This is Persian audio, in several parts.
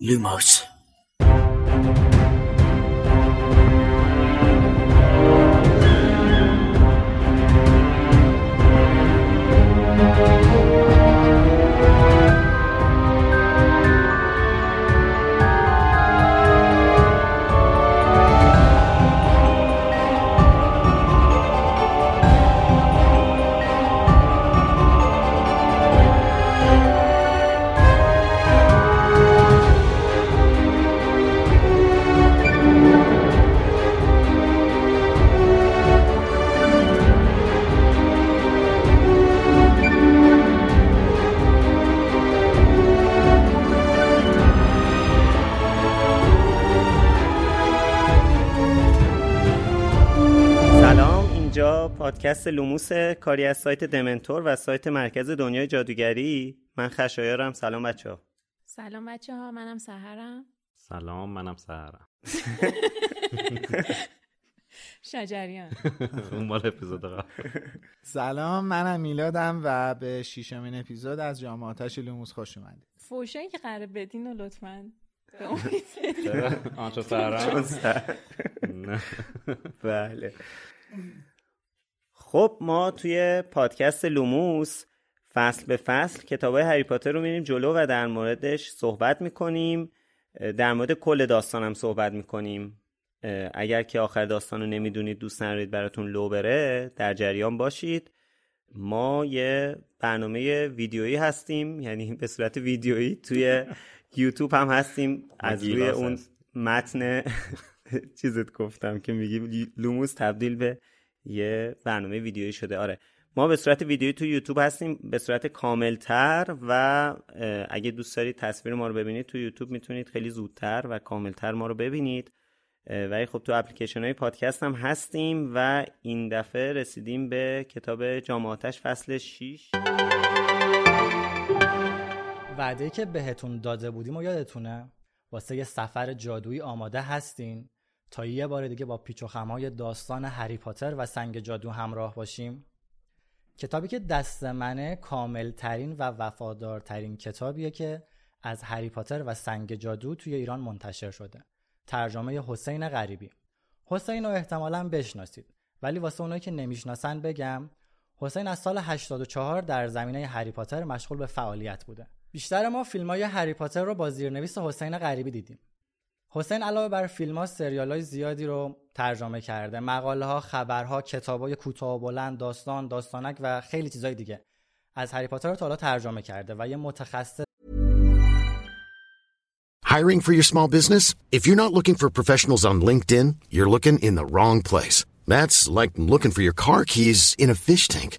Lumos پادکست لوموس کاری از سایت دمنتور و سایت مرکز دنیای جادوگری. من خشایارم. سلام بچه ها سلام بچه ها منم سهرم. سلام منم سهرم. شجریان. اون مال اپیزود سلام منم میلادم و به شیشمین اپیزود از جامعاتش لوموس خوش اومدید. فوشایی که قرار بدین و لطفا. آنچه سهرم. بله. خب ما توی پادکست لوموس فصل به فصل کتاب های هری پاتر رو میریم جلو و در موردش صحبت می‌کنیم. در مورد کل داستانم صحبت می‌کنیم. اگر که آخر داستان رو نمی‌دونید دوست ندارید براتون لو بره در جریان باشید. ما یه برنامه ویدیویی هستیم یعنی به صورت ویدیویی توی یوتیوب هم هستیم. از روی اون متن چیزت گفتم که میگی لوموس تبدیل به یه برنامه ویدیویی شده. آره. ما به صورت ویدیویی تو یوتیوب هستیم به صورت کاملتر و اگه دوست دارید تصویر ما رو ببینید تو یوتیوب می‌تونید خیلی زودتر و کاملتر ما رو ببینید. ولی خب تو اپلیکیشن های پادکست هم هستیم و این دفعه رسیدیم به کتاب جامعاتش فصل 6 وعده که بهتون داده بودیم و یادتونه واسه یه سفر جادویی آماده هستین. تا یه بار دیگه با پیچ و خمای داستان هری پاتر و سنگ جادو همراه باشیم. کتابی که دست منه کامل ترین و وفادارترین کتابیه که از هری پاتر و سنگ جادو توی ایران منتشر شده. ترجمه حسین غریبی. حسین رو احتمالا بشناسید ولی واسه اونایی که نمی‌شناسن بگم حسین از سال 84 در زمینه هری پاتر مشغول به فعالیت بوده. بیشتر ما فیلم های هری پاتر رو با زیرنویس حسین غریبی دیدیم. حسین علاوه بر فیلم ها سریال های زیادی رو ترجمه کرده مقاله ها خبرها کتاب های کوتاه و بلند داستان داستانک و خیلی چیزای دیگه از هری پاتر رو تا حالا ترجمه کرده و یه متخصص Hiring for your small business? If you're not looking for professionals on LinkedIn, you're looking in the wrong place. That's like looking for your car keys in a fish tank.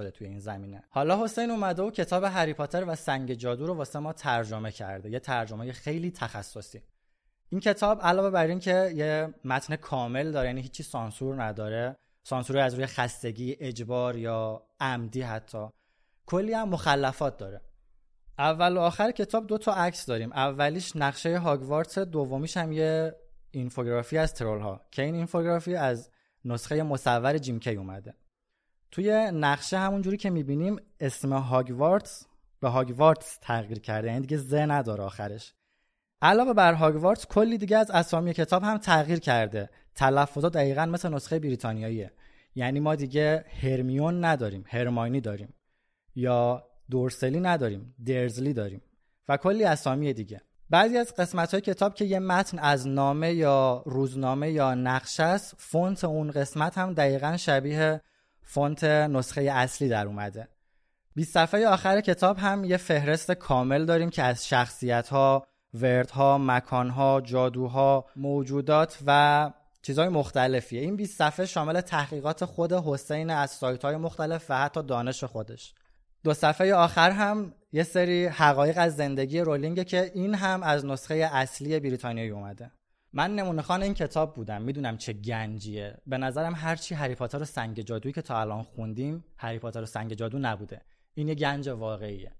شده توی این زمینه. حالا حسین اومده و کتاب هری پاتر و سنگ جادو رو واسه ما ترجمه کرده. یه ترجمه خیلی تخصصی. این کتاب علاوه بر این که یه متن کامل داره یعنی هیچی سانسور نداره. سانسور از روی خستگی اجبار یا عمدی حتی. کلی هم مخلفات داره. اول و آخر کتاب دو تا عکس داریم. اولیش نقشه هاگوارتس دومیش هم یه اینفوگرافی از ترول ها که این اینفوگرافی از نسخه مصور جیم کی اومده. توی نقشه همون جوری که می‌بینیم اسم هاگوارتس به هاگوارتس تغییر کرده یعنی دیگه ز نداره آخرش. علاوه بر هاگوارتس کلی دیگه از اسامی کتاب هم تغییر کرده. تلفظات دقیقا مثل نسخه بریتانیاییه. یعنی ما دیگه هرمیون نداریم هرماینی داریم. یا دورسلی نداریم درزلی داریم. و کلی اسامی دیگه. بعضی از قسمت های کتاب که یه متن از نامه یا روزنامه یا نقشه است فونت اون قسمت هم دقیقا شبیه فونت نسخه اصلی در اومده. 20 صفحه آخر کتاب هم یه فهرست کامل داریم که از شخصیت ها، وردها، مکانها، جادوها، موجودات و چیزهای مختلفیه. این 20 صفحه شامل تحقیقات خود حسین از سایت های مختلف و حتی دانش خودش. دو صفحه آخر هم یه سری حقایق از زندگی رولینگه که این هم از نسخه اصلی بریتانیایی اومده. من نمونه خان این کتاب بودم می‌دونم چه گنجیه. به نظرم هرچی هری پاتر و سنگ جادویی که تا الان خوندیم هری پاتر سنگ جادو نبوده. این یه گنج واقعیه.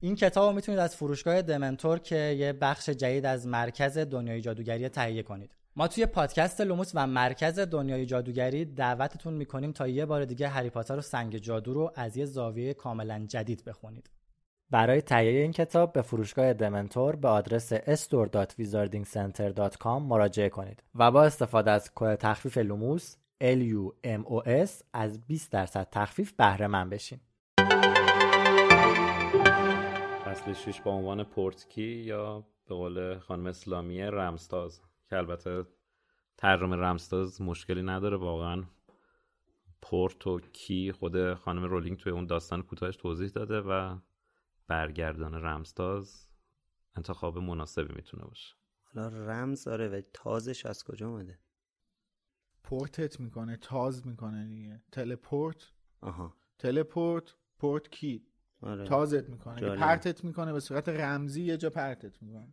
این کتاب رو می‌تونید از فروشگاه دمنتور که یه بخش جدید از مرکز دنیای جادوگری تهیه کنید. ما توی پادکست لوموس و مرکز دنیای جادوگری دعوتتون می‌کنیم تا یه بار دیگه هری پاتر سنگ جادو رو از یه زاویه کاملا جدید بخونید. برای تهیه این کتاب به فروشگاه دمنتور به آدرس store.wizardingcenter.com مراجعه کنید و با استفاده از کد تخفیف لوموس LUMOS از 20 درصد تخفیف بهره من بشین. فصل 6 با عنوان پورتکی یا به قول خانم اسلامی رمستاز که البته ترجمه رمستاز مشکلی نداره واقعا پورت و کی خود خانم رولینگ توی اون داستان کوتاهش توضیح داده و برگردان رمزتاز انتخاب مناسبی می‌تونه باشه. حالا رمز داره و تازش از کجا اومده؟ پورتت می‌کنه تاز می‌کنه دیگه. تلپورت. آها. تلپورت پورت کی؟ آره. تازت می‌کنه. جالب. پرتت می‌کنه به صورت رمزی یه جا پرتت می‌کنه.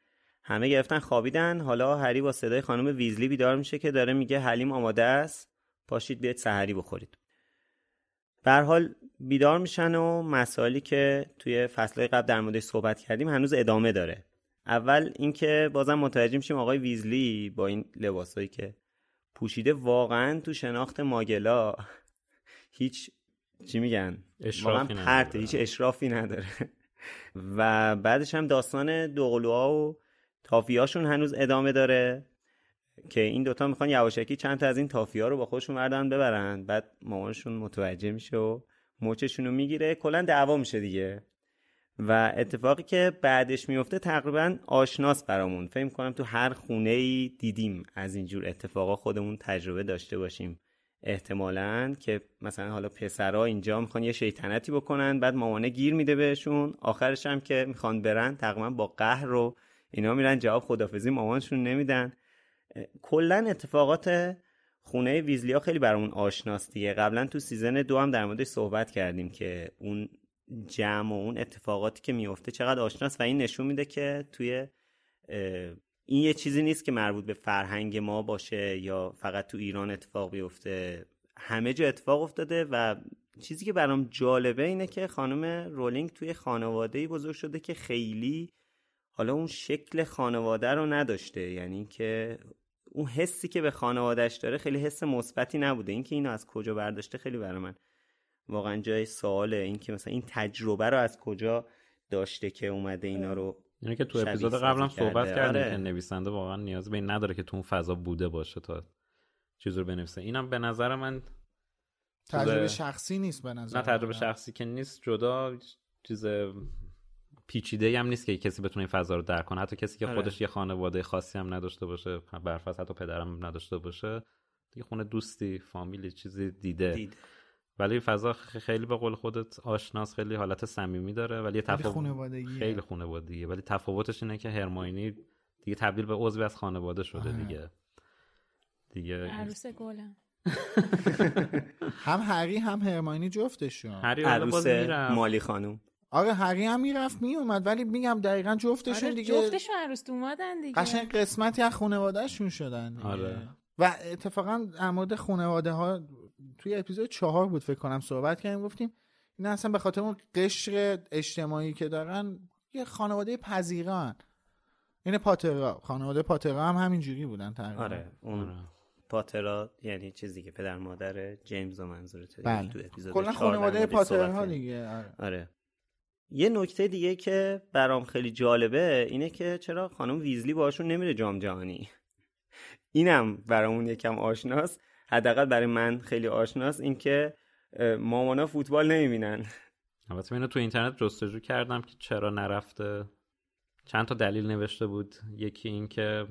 همه گرفتن خوابیدن. حالا هری با صدای خانم ویزلی بیدار میشه که داره میگه حلیم آماده است. پاشید بیاید سحری بخورید. به حال بیدار میشن و مسائلی که توی فصلهای قبل در موردش صحبت کردیم هنوز ادامه داره. اول اینکه بازم متوجه میشیم آقای ویزلی با این لباسایی که پوشیده واقعا تو شناخت ماگلا هیچ چی میگن؟ اشرافی واقعا نداره. پرته هیچ اشرافی نداره. و بعدش هم داستان دوقلوها و تافیاشون هنوز ادامه داره که این دوتا می‌خوان یواشکی چند تا از این تافیا رو با خودشون بردن ببرن. بعد مامانشون متوجه میشه و موچشون رو می‌گیره. کلا دعوا میشه دیگه. و اتفاقی که بعدش میفته تقریبا آشناس برامون. فکر کنم تو هر خونه ای دیدیم از اینجور اتفاقا خودمون تجربه داشته باشیم. احتمالا که مثلا حالا پسرها اینجا می‌خوان یه شیطنتی بکنن بعد مامانه گیر میده بهشون. آخرش هم که می‌خوان برن تقریبا با قهر رو اینا میرن جواب خدافزی مامانشون نمیدن. کلا اتفاقات خونه ویزلیا خیلی برامون آشناست دیگه قبلا تو season دو هم در موردش صحبت کردیم که اون جمع و اون اتفاقاتی که میفته چقدر آشناست و این نشون میده که توی این یه چیزی نیست که مربوط به فرهنگ ما باشه یا فقط تو ایران اتفاق بیفته. همه جا اتفاق افتاده و چیزی که برام جالبه اینه که خانم رولینگ توی خانواده بزرگ شده که خیلی حالا اون شکل خانواده رو نداشته یعنی که اون حسی که به خانوادهش داره خیلی حس مثبتی نبوده اینکه اینو از کجا برداشته خیلی برای من واقعا جای سواله اینکه مثلا این تجربه رو از کجا داشته که اومده اینا رو یعنی که تو اپیزود قبلم کرده. صحبت کردیم آره. که نویسنده واقعا نیاز به این نداره که تو اون فضا بوده باشه تا چیز رو بنویسه اینم به نظر من تجربه شخصی نیست به نظر نه تجربه. شخصی که نیست جدا چیز پیچیده هم نیست که کسی بتونه این فضا رو درک کنه. حتی کسی که آره. خودش یه خانواده خاصی هم نداشته باشه برفرض حتی پدرم نداشته باشه دیگه خونه دوستی فامیلی چیزی دیده. دید ولی فضا خیلی به قول خودت آشناس خیلی حالت صمیمی داره ولی تفاوت خانوادگیه. خیلی خانوادگیه ولی تفاوتش اینه که هرماینی دیگه تبدیل به عضوی از خانواده شده آره. دیگه. دیگه عروس گلم. هم هری هم هرماینی جفتشون. هری عروس مالی خانوم آره هری هم می‌رفت میومد ولی میگم دقیقا جفتشون آره دیگه جفتشون عروس اومدن دیگه قشنگ قسمتی از خانوادهشون شدن دیگه. آره. و اتفاقا در مورد خانواده ها توی اپیزود چهار بود فکر کنم صحبت کردیم گفتیم این اصلا به خاطر اون قشر اجتماعی که دارن یه خانواده پذیران این پاترا خانواده پاترا هم همینجوری بودن تقریبا آره اون آره. پاترا یعنی چیزی که پدر مادر جیمز و منظورته بله تو اپیزود کلا خانواده پاترها. دیگه آره. آره یه نکته دیگه که برام خیلی جالبه اینه که چرا خانم ویزلی باشون نمیره جام جهانی؟ اینم برامون یکم آشناست حداقل برای من خیلی آشناست اینکه مامانا فوتبال نمی‌بینن. البته اینو تو اینترنت جستجو کردم که چرا نرفته. چند تا دلیل نوشته بود. یکی این که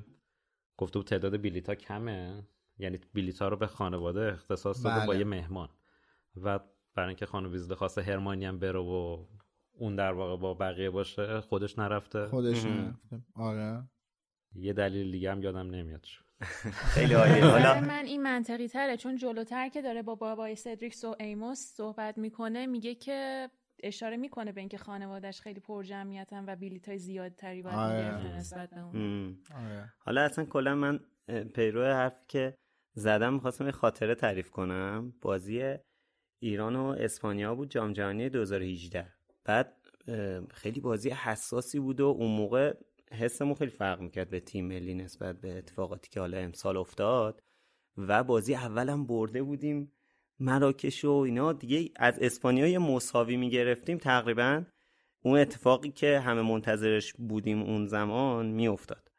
گفته بود تعداد بلیتا کمه. یعنی بلیتا رو به خانواده اختصاص داده بله. با یه مهمان. و برای اینکه خانم ویزلی خواسته هرمانی هم بره و اون در واقع با بقیه باشه خودش نرفته خودش. نرفته. آره یه دلیل دیگه هم یادم نمیاد خیلی نظر حالا من این منطقی تره چون جلوتر که داره با بابای سدریکس و ایموس صحبت می‌کنه میگه که اشاره می‌کنه به اینکه خانوادهش خیلی پر جمعیتن و بیلیت های زیادتری باید آره. نسبت به اون. آره حالا اصلا کلا من پیرو حرفی که زدم می‌خواستم یه خاطره تعریف کنم بازی ایران و اسپانیا بود جام جهانی 2018 بعد خیلی بازی حساسی بود و اون موقع حسمون خیلی فرق می‌کرد به تیم ملی نسبت به اتفاقاتی که حالا امسال افتاد و بازی اولم برده بودیم مراکش و اینا. دیگه از اسپانیا یه مساوی می‌گرفتیم تقریبا اون اتفاقی که همه منتظرش بودیم اون زمان میافتاد.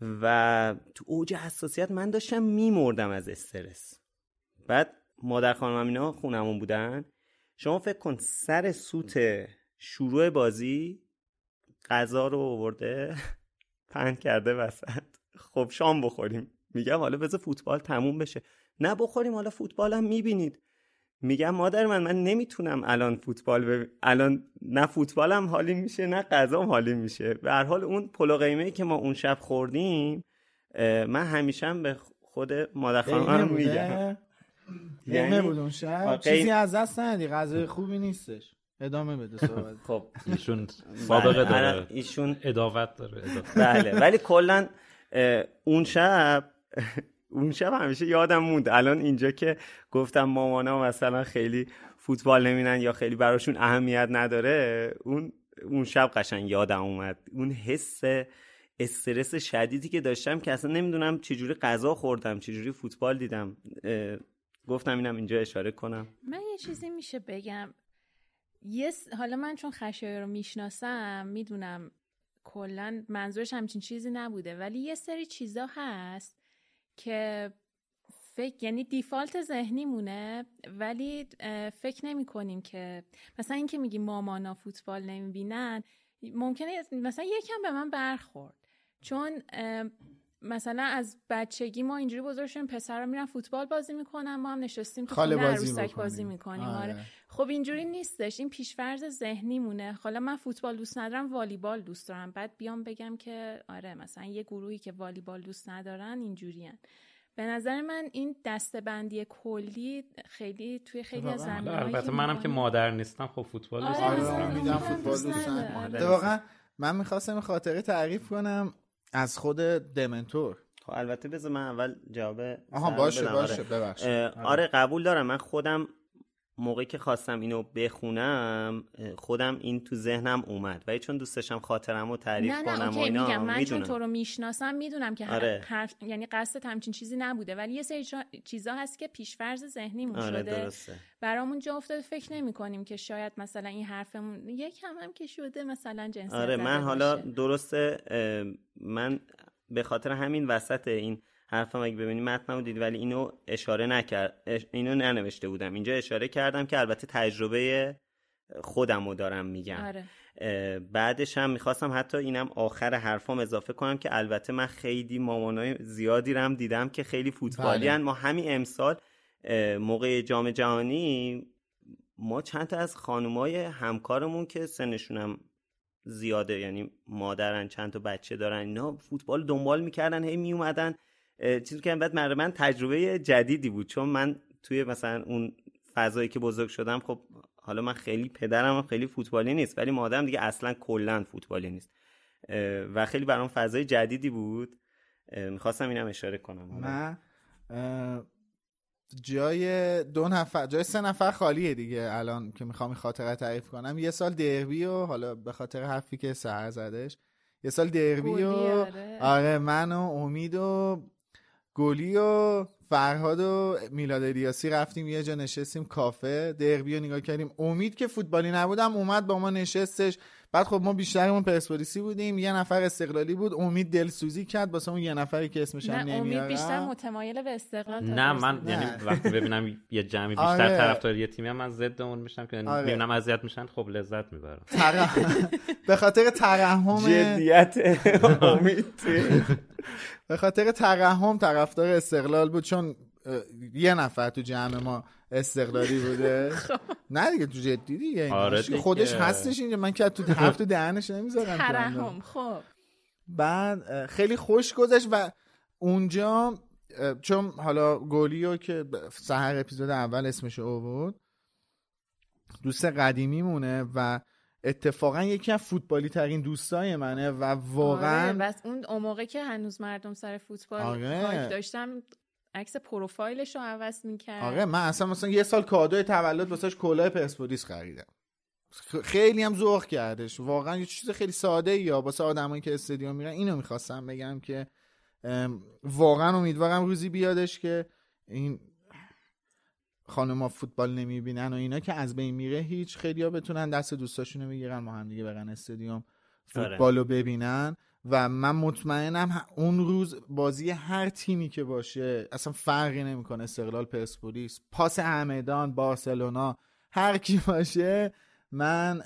و تو اوج حساسیت من داشتم میمردم از استرس. بعد مادر خانم اینا خونمون بودن. شما فکر کن سر سوت شروع بازی غذا رو آورده پهن کرده وسط. خب شام بخوریم. میگم حالا بذار فوتبال تموم بشه. نه بخوریم حالا فوتبال هم می‌بینید. میگم مادر من من نمی‌تونم الان فوتبال بب... الان نه فوتبالم حالی میشه نه غذام حالی میشه. به هر حال اون پلو قیمه که ما اون شب خوردیم من همیشه هم به خود مادر خانمم بوده؟ میگم. یعنی- بود اون شب چیزی از دست ندی غذای خوبی نیستش. ادامه بده صحبت. خب. ایشون سابقه بله، داره. الان ایشون اداوت داره. بله. ولی کلا اون شب اون شب همیشه یادم موند. الان اینجا که گفتم مامانا مثلا خیلی فوتبال نمینن یا خیلی براشون اهمیت نداره اون اون شب قشنگ یادم اومد. اون حس استرس شدیدی که داشتم که اصلا نمی‌دونم چجوری غذا خوردم چجوری فوتبال دیدم. گفتم اینم اینجا اشاره کنم. من یه چیزی میشه بگم. یه س- حالا من چون خشایار رو می‌شناسم می‌دونم کلا منظورش همچین چیزی نبوده ولی یه سری چیزا هست که فکر یعنی دیفالت ذهنی مونه ولی فکر نمی کنیم که مثلا اینکه میگی مامانا فوتبال نمی‌بینن ممکنه مثلا یکم به من برخورد. چون مثلا از بچگی ما اینجوری بزرگ شدیم پسرا میرن فوتبال بازی می‌کنن ما هم نشستیم تو خاله خونه بازی عروسک بکنیم. بازی می‌کنیم آره. آره. خب اینجوری نیستش این پیشفرض ذهنی مونه حالا من فوتبال دوست ندارم والیبال دوست دارم بعد بیام بگم که آره مثلا یه گروهی که والیبال دوست ندارن اینجورین به نظر من این دستبندی کلی خیلی توی خیلی از اتفاقاً. زمینه‌های البته منم که مادر نیستم خب فوتبال دوست آره، آره ندارم. من فوتبال دوست ندارم. آره. واقعا من می‌خواستم خاطره تعریف کنم از خود دمنتور خب البته بذار من اول جواب آها باشه بدم. باشه آره. ببخشید اه، آره قبول دارم من خودم موقعی که خواستم اینو بخونم خودم این تو ذهنم اومد. ولی چون دوست داشتم خاطرم رو تعریف نه کنم نه و اوکی اینا میگم من چون می‌دونم. تو رو می‌شناسم می‌دونم که آره. حرف یعنی قصد همچین چیزی نبوده. ولی یه سری چیزا هست که پیشفرض ذهنیمون آره شده. درسته. برامون جا افتاده. فکر نمی کنیم که شاید مثلا این حرفمون یک هم هم که شده مثلا جنسیت آره من حالا. درسته من به خاطر همین وسط این حرفم اگه ببینی متن دید ولی اینو اشاره نکرد اینو ننوشته بودم اینجا اشاره کردم که البته تجربه خودم رو دارم میگم آره. بعدش هم می‌خواستم حتی اینم آخر حرفام اضافه کنم که البته من خیلی مامانای زیادی رم دیدم که خیلی فوتبالی بله. ما همین امسال موقع جام جهانی ما چند تا از خانمای همکارمون که سنشونم زیاده یعنی مادرن چند تا بچه دارن اینا فوتبال دنبال می‌کردن هی میومدن چیزی که بعد برای من تجربه جدیدی بود. چون من توی مثلا اون فضایی که بزرگ شدم خب حالا من خیلی پدرم خیلی فوتبالی نیست ولی مادرم دیگه اصلا کلا فوتبالی نیست. و خیلی برام فضای جدیدی بود. می‌خواستم اینم اشاره کنم. من جای دو نفر جای سه نفر خالیه دیگه الان که می‌خوام این خاطره تعریف کنم. یه سال دربی و حالا به خاطر حرفی که سهر زدش یه سال دربی و آره. آره من و امید و گلی و فرهاد و میلاد ریاسی رفتیم یه جا نشستیم کافه دربی رو نگاه کردیم. امید که فوتبالی نبودم اومد با ما نشستش. بعد خب ما بیشترمون پرسپولیسی بودیم یه نفر استقلالی بود امید دلسوزی کرد واسه اون یه نفری که اسمش هم نه امید نمیارم بیشتر متمایل به استقلال نه من پرسپولیس. یعنی وقتی ببینم یه جمعی بیشتر آره. طرفدار یه تیمی هم من ضد اون میشم که آره. می‌بینم اذیت میشن خب لذت می‌برم به خاطر ترحم جدیت امید به خاطر ترحم طرفدار استقلال بود چون یه نفر تو جمع ما استقلالی بوده؟ نه دیگه تو جدی دیگه آره. خودش هستش اینجا. من که تو تو دهنش نمی‌ذارم ترحم خب. بعد خیلی خوش گذشت و اونجا چون حالا گلیو که سهر اپیزود اول اسمش آورد دوست قدیمی مونه و اتفاقا یکی از فوتبالی ترین دوستای منه و واقعا آره، بس اون اون موقع که هنوز مردم سر فوتبال آره. داشتم عکس پروفایلش رو عوض می‌کرد. آره من اصلا مثلا یه سال کادوی تولد واسش کلاه پرسپولیس خریدم. خیلی هم ذوق کردش. واقعا یه چیز خیلی ساده یا واسه آدمایی که استادیوم میرن اینو می‌خواستم بگم که واقعا امیدوارم روزی بیادش که این خانوما فوتبال نمی‌بینن و اینا که از بین میره هیچ خیلی ها بتونن دست دوستاشونو بگیرن ما هم دیگه برن استادیوم آره. فوتبال رو ببینن. و من مطمئنم اون روز بازی هر تیمی که باشه اصلا فرقی نمی‌کنه. استقلال پرسپولیس پاس همدان بارسلونا هر کی باشه من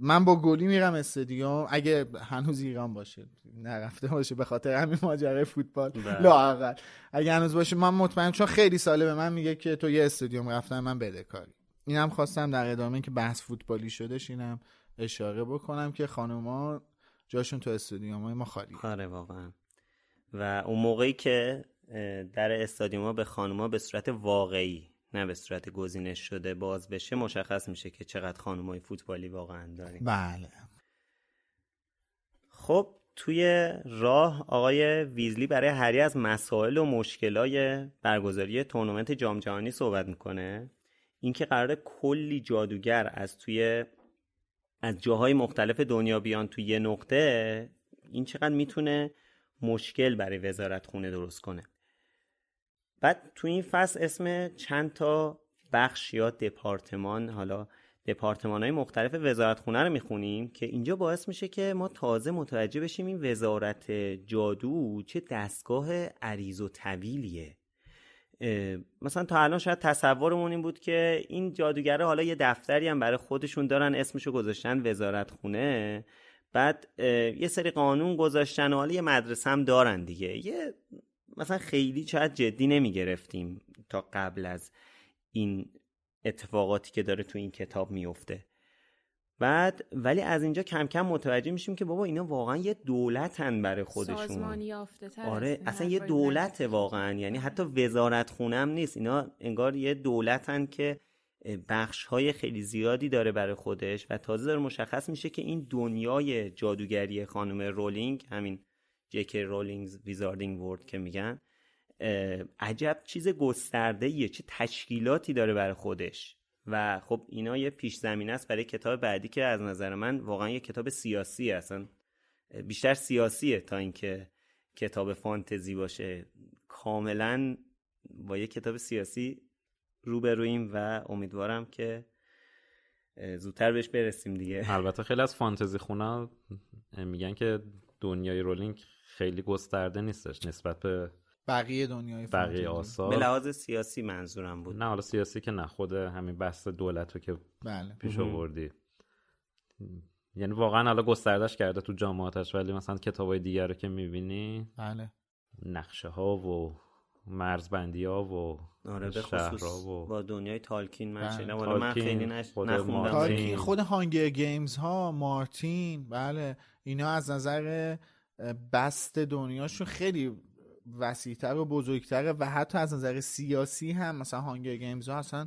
من با گلی میرم استادیوم. اگه هنوز ایران باشه نرفته باشه به خاطر همین ماجرای فوتبال. بله. لااقل. اگه هنوز باشه من مطمئنم چون خیلی ساله به من میگه که تو یه استادیوم رفتن من بده کاری. اینم خواستم در ادامه که بحث فوتبالی شدش اینم اشاره بکنم که خانوما جاشون تو استادیوم های ما خالی آره واقعا. و اون موقعی که در استادیوم به خانوما به صورت واقعی نه به صورت گزینش شده باز بشه مشخص میشه که چقدر خانمای فوتبالی واقعا داریم. بله. خب توی راه آقای ویزلی برای هری از مسائل و مشکلای برگزاری تورنمنت جام جهانی صحبت می‌کنه. اینکه قرار کلی جادوگر از توی از جاهای مختلف دنیا بیان توی یه نقطه این چقدر می‌تونه مشکل برای وزارت خونه درست کنه. بعد تو این فصل اسم چند تا بخش یا دپارتمان حالا دپارتمان های مختلف وزارت خونه رو می‌خونیم که اینجا باعث میشه که ما تازه متوجه بشیم این وزارت جادو چه دستگاه عریض و طویلیه. مثلا تا الان شاید تصورمون این بود که این جادوگره حالا یه دفتری هم برای خودشون دارن اسمشو گذاشتن وزارت خونه بعد یه سری قانون گذاشتن و حالا یه مدرسه هم دارن دیگه. یه مثلا خیلی شاید جدی نمی گرفتیم تا قبل از این اتفاقاتی که داره تو این کتاب میفته بعد ولی از اینجا کم کم متوجه میشیم که بابا اینا واقعا یه دولتن برای خودشون. سازمانی یافته تر آره اصلا یه دولت واقعا یعنی حتی وزارت خونم نیست. اینا انگار یه دولتن که بخش های خیلی زیادی داره برای خودش و تازه داره مشخص میشه که این دنیای جادوگری خانم رولینگ همین J.K. Rowling's Wizarding World که میگن عجب چیز گسترده ایه چه تشکیلاتی داره برای خودش. و خب اینا یه پیش زمینه است برای کتاب بعدی که از نظر من واقعا یه کتاب سیاسی اصلا بیشتر سیاسیه تا اینکه کتاب فانتزی باشه. کاملا با یه کتاب سیاسی روبرویم و امیدوارم که زودتر بهش برسیم دیگه. البته خیلی از فانتزی خونا میگن که دنیای رولینگ خیلی گسترده نیستش نسبت به بقیه دنیای بقیه فانتزی. آثار. به لحاظ سیاسی منظورم بود. نه حالا سیاسی که نه خود همین بحث دولت رو که بله. پیش آوردی. یعنی واقعا حالا گستردش کرده تو جامعاتش ولی مثلا کتابای دیگر رو که می‌بینی؟ بله. نقشه ها و مرزبندی ها و آره به خصوص و با دنیای تالکین من بله. شنیدم. حالا من تالکین، خیلی نش... خود نخوندم. مارتین. تالکین خود Hunger Games ها مارتین بله. اینا از نظر بسط دنیاشون خیلی وسیعتر و بزرگتره و حتی از نظر سیاسی هم مثلا Hunger Games ها اصلا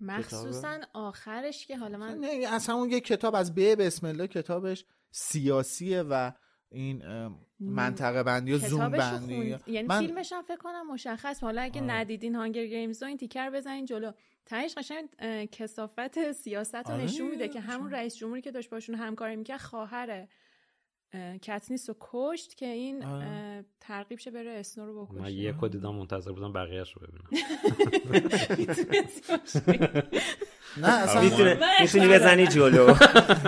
مخصوصا آخرش که حالا من نه اصلا اون یه کتاب از به بسم الله کتابش سیاسیه و این اه، منطقه بندی و zone بندی. خوند- یعنی من- فیلمش هم فکر کنم مشخص. حالا اگه آره. ندیدین Hunger Games رو این تیکه رو بزنین جلو. تهش قشنگ کثافت سیاست رو آره، نشون میده که همون رئیس جمهوری که داشت باشون همکاری می‌کرد خواهر اه، کتنیس رو کشت که این آره. ترغیب شه بره اسنو رو من بکشه یک رو دیدم منتظر بودم بقیهش رو ببینم. نه اصلا من می‌تونی بزنی جلو.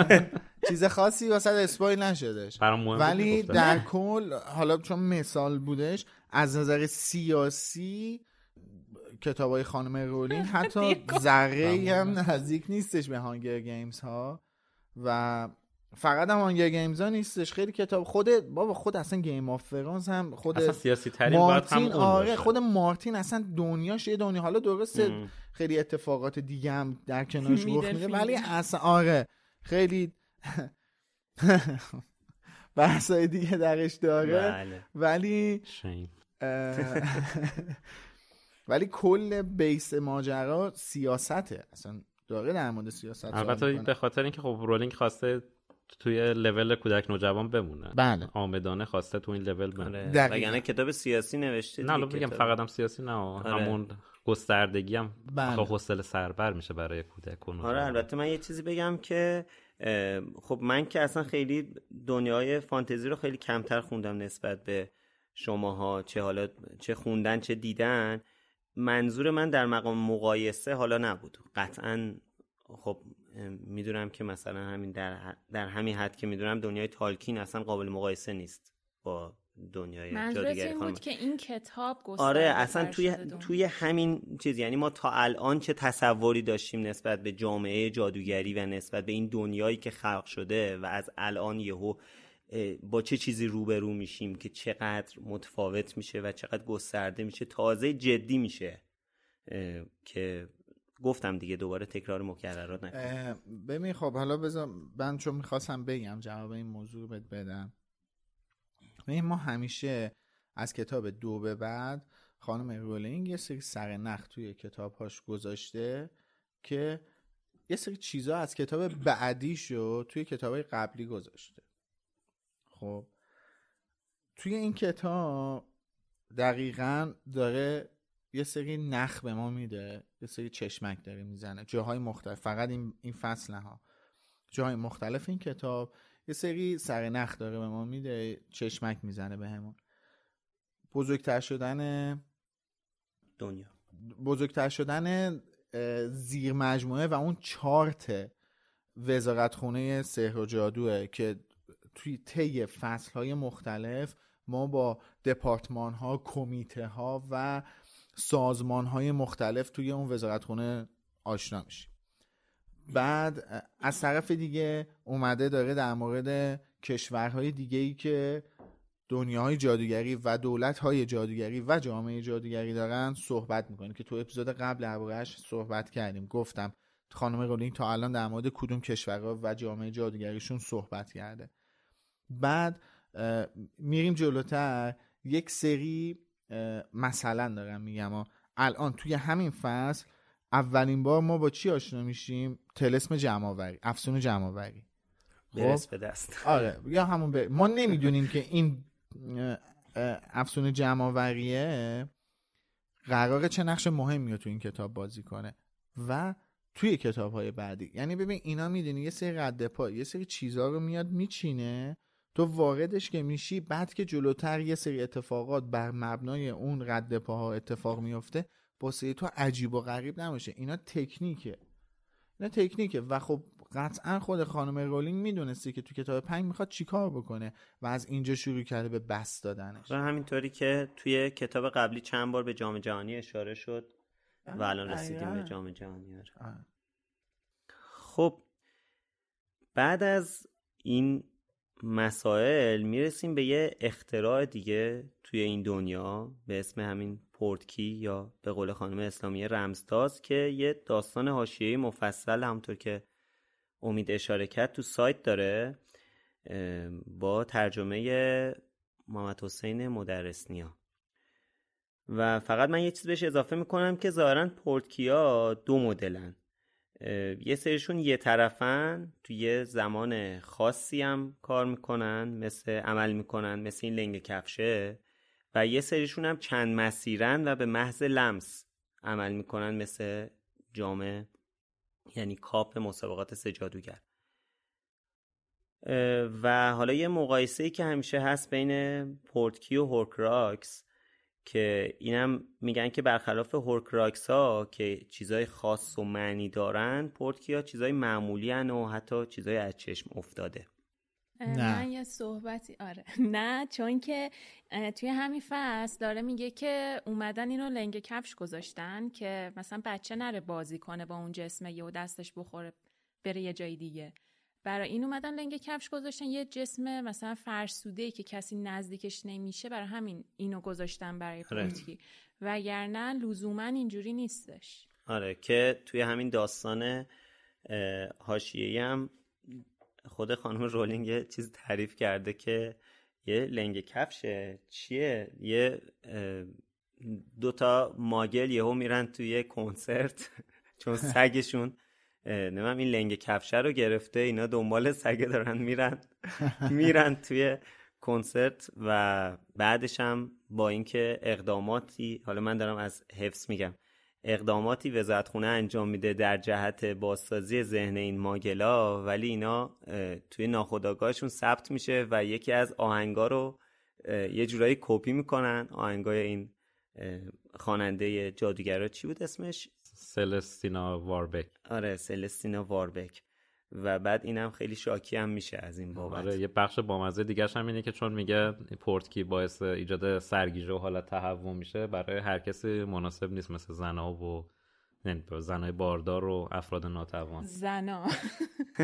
چیز خاصی واسه spoil نشدش. ولی. در کل حالا چون مثال بودش از نظر سیاسی کتاب های خانم رولینگ حتی ذره هم نزدیک نیستش به Hunger Games ها. و فقط هم Hunger Games ها نیستش خیلی کتاب خود بابا خود اصلا Game of Thrones هم خود اصلا سیاسی ترین باید هم مارتین آره. خود مارتین اصلا دنیاش یه دنیا حالا درسته ام. خیلی اتفاقات دیگه هم در کنارش رخ میده. ولی اصلا آره خیلی بحثای دیگه درش داره بله ولی ولی کل بیس ماجرا سیاسته اصلا داره در مورد سیاست البته. به خاطر اینکه خب رولینگ خواسته توی لول کودک نوجوان بمونه بله. آمدانه خواسته تو این لول بمونه آره کتاب سیاسی نوشته نه بگم. فقط هم سیاسی نه آره. همون گستردگی هم بله. حوصله سربر میشه برای کودک آره. البته من یه چیزی بگم که خب من که اصلا خیلی دنیای فانتزی رو خیلی کمتر خوندم نسبت به شماها چه حالا چه خوندن چه دیدن منظور من در مقام مقایسه حالا نبود قطعا خب می‌دونم که مثلا همین در, در همین حد که می‌دونم دنیای تالکین اصلا قابل مقایسه نیست با دنیای جادوگری خانم بود که این کتاب آره اصلا توی. توی همین چیز یعنی ما تا الان چه تصوری داشتیم نسبت به جامعه جادوگری و نسبت به این دنیایی که خلق شده و از الان یهو با چه چیزی روبرو میشیم که چقدر متفاوت میشه و چقدر گسترده میشه تازه جدی میشه که گفتم دیگه دوباره تکرار مکررات نکنم. ببین خب حالا بذار من چون می‌خواستم بگم جواب این موضوع رو بهت بدم. ببین ما همیشه از کتاب دو به بعد خانم رولینگ یه سری سرنخ توی کتابهاش گذاشته که یه سری چیزا از کتاب بعدیشو توی کتاب قبلی گذاشته. خب توی این کتاب دقیقا داره یه سری نخ به ما میده یه سری چشمک داره می‌زنه. جاهای مختلف فقط این, این فصل ها. جاهای مختلف این کتاب یه سری سر نخ داره به ما میده چشمک می‌زنه به همون بزرگتر شدن دنیا. بزرگتر شدن زیر مجموعه و اون چارت وزارتخونه سحر و جادوه که توی طی فصل های مختلف ما با دپارتمان ها کمیته ها و سازمان های مختلف توی اون وزارتخونه آشنا میشیم. بعد از طرف دیگه اومده داره در مورد کشورهای دیگه ای که دنیاهای جادوگری و دولت‌های جادوگری و جامعه جادوگری دارن صحبت می‌کنه که تو اپیزود قبل دربارهش صحبت کردیم. گفتم خانم رولینگ تا الان در مورد کدوم کشورها و جامعه جادوگریشون صحبت کرده. بعد میریم جلوتر. یک سری مثلا دارم میگم ها. الان توی همین فصل اولین بار ما با چی آشنا میشیم؟ تلسم جمعآوری افسون جمعآوری. برس به دست. آره یا همون به ما نمی‌دونیم که این افسون جمعآوریه. قراره چه نقش مهمی رو تو این کتاب بازی کنه. و توی کتاب های بعدی یعنی ببین اینا می‌دونی یه سری رد پا یه سری چیزها رو میاد میچینه. تو واردش که میشی بعد که جلوتر یه سری اتفاقات بر مبنای اون رد پاها اتفاق میفته واسه تو عجیب و غریب نمیشه اینا تکنیکه. اینا تکنیکه. و خب قطعا خود خانم رولینگ می‌دونستی که تو کتاب پنج می‌خواد چیکار بکنه و از اینجا شروع کرده به بس دادنش. و همینطوری که توی کتاب قبلی چند بار به جام جهانی اشاره شد و الان رسیدیم به جام جهانی آره. خب بعد از این مسائل می‌رسیم به یه اختراع دیگه توی این دنیا به اسم همین پورتکی یا به قول خانم اسلامی رمزتاز که یه داستان حاشیه‌ای مفصل همونطور که امید اشاره کرد تو سایت داره با ترجمه محمد حسین مدرسنیا. و فقط من یه چیز بهش اضافه می‌کنم که ظاهرا پورتکیا دو مدلن. یه سریشون یه طرفن تو یه زمان خاصی هم کار می‌کنن مثل عمل می‌کنن مثل این لنگ کفشه. و یه سریشون هم چند مسیرن و به محض لمس عمل می‌کنن مثل جام یعنی کاپ مسابقات سه جادوگر و حالا یه مقایسه که همیشه هست بین portkey و horcrux که اینم میگن که برخلاف horcrux ها که چیزای خاص و معنی دارن portkey ها چیزای معمولی هن و حتی چیزای از چشم افتاده. نه. من یه صحبتی آره. نه چون که توی همین فصل داره میگه که اومدن اینو لنگ کفش گذاشتن که مثلا بچه نره بازی کنه با اون جسمه یه و دستش بخوره بره یه جای دیگه. برای این اومدن لنگ کفش گذاشتن. یه جسم مثلا فرسوده که کسی نزدیکش نمیشه برای همین اینو گذاشتن برای آره. پورتکی وگرنه لزوما اینجوری نیستش. آره که توی همین داستان حاشیه‌ای هم خود خانم رولینگ یه چیز تعریف کرده که یه لنگ کفشه. چیه؟ یه دوتا ماگل یهو میرن توی کنسرت. چون سگشون نمیم این لنگ کفشه رو گرفته اینا دنبال سگه دارن میرن. میرن توی کنسرت و بعدش هم با اینکه اقداماتی حالا من دارم از حفظ میگم اقداماتی وزارتخونه انجام میده در جهت بازسازی ذهن این ماگلا ولی اینا توی ناخودآگاهشون ثبت میشه و یکی از آهنگا رو یه جورایی کپی می‌کنن. آهنگای این خواننده جادوگرا چی بود اسمش؟ سلستینا واربک. آره سلستینا واربک. و بعد اینم خیلی شاکی هم میشه از این بابت. آره یه بخش بامزه دیگه هم اینه که چون میگه پورتکی باعث ایجاد سرگیجه و حالت تهوع میشه برای هر کسی مناسب نیست مثل زنا و یعنی زنای باردار و افراد ناتوان. زنا.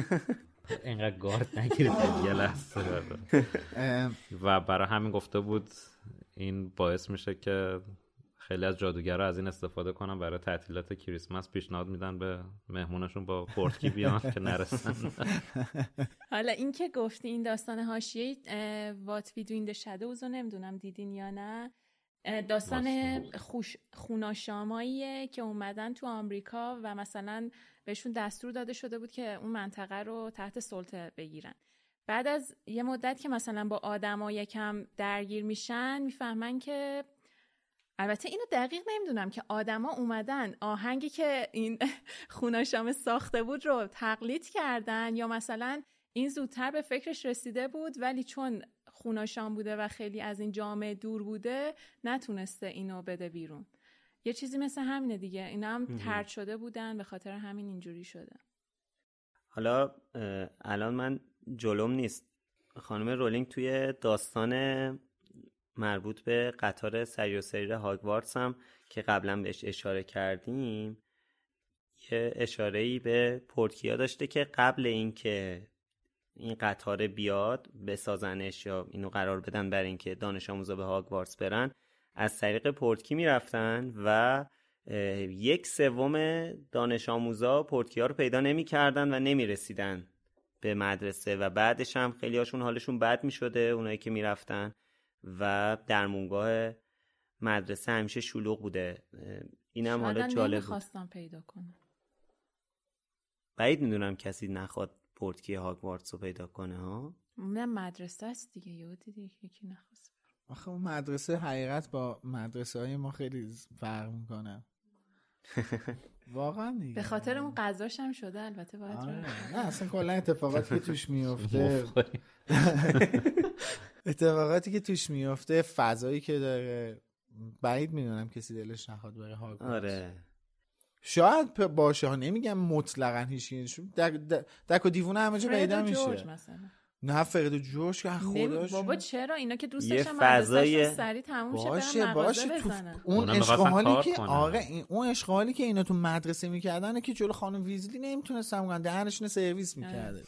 اینقدر گارد نگیرید یه لحظه. و برای همین گفته بود این باعث میشه که خیلی از جادوگرا از این استفاده کنن برای تعطیلات کریسمس پیشنهاد میدن به مهمونشون با پورتکی بیان که نرسن. حالا این که گفتی این داستان حاشیه وات وی دو این شادوز رو نمی‌دونم دیدین یا نه. داستان خوش خوناشاماییه که اومدن تو آمریکا و مثلا بهشون دستور داده شده بود که اون منطقه رو تحت سلطه بگیرن. بعد از یه مدت که مثلا با آدما یکم درگیر میشن می‌فهمن که البته اینو دقیق نمی‌دونم که آدما اومدن آهنگی که این خوناشام ساخته بود رو تقلید کردن یا مثلا این زودتر به فکرش رسیده بود ولی چون خوناشام بوده و خیلی از این جامعه دور بوده نتونسته اینو بده بیرون. یه چیزی مثل همینه دیگه. اینا هم ترد شده بودن به خاطر همین اینجوری شده. حالا الان من جلوم نیست. خانم رولینگ توی داستان مربوط به قطار سری و سریر هاگوارتس هم که قبلا بهش اشاره کردیم یه اشاره ای به پورتکیا داشته که قبل اینکه این قطار بیاد بسازنش یا اینو قرار بدن برای اینکه دانش آموزا به هاگوارتس برن از طریق پورتکی می‌رفتن و یک سوم دانش آموزا پورتکیا رو پیدا نمی‌کردن و نمی‌رسیدن به مدرسه و بعدش هم خیلی هاشون حالشون بد می شده اونایی که می‌رفتن. و درمونگاه مدرسه همیشه شلوغ بوده. اینم حالا جالب خواستم پیدا کنم. بعید می‌دونم کسی نخواد پورتکی هاگوارتس رو پیدا کنه ها؟ نه مدرسه است دیگه یه دیدی یکی نخواست آخه اون مدرسه حقیقت با مدرسه های ما خیلی فرق می‌کنه. واقعا دیگه. به خاطر اون قضاش هم شده البته باید نه اصلا کلا اتفاقاتی که توش میفته اتفاقاتی که توش میفته فضایی که داره. بعید می‌دونم کسی دلش نخواد بره هاگوارتس آره. شاید باشه. ها نمیگم مطلقا هیچ دک و دیوونه همه جا پیدا میشه. نه فرید جوش که خودش بابا چرا؟ اینا که دوست داشتن فضای سری تموم شه باشه باشه. تو اون اشغالی که آره اون اشغالی که اینا تو مدرسه می‌کردن که جلو خانم ویزلی نمی‌تونستن بگن دهنشون سرویس آره. می‌کرده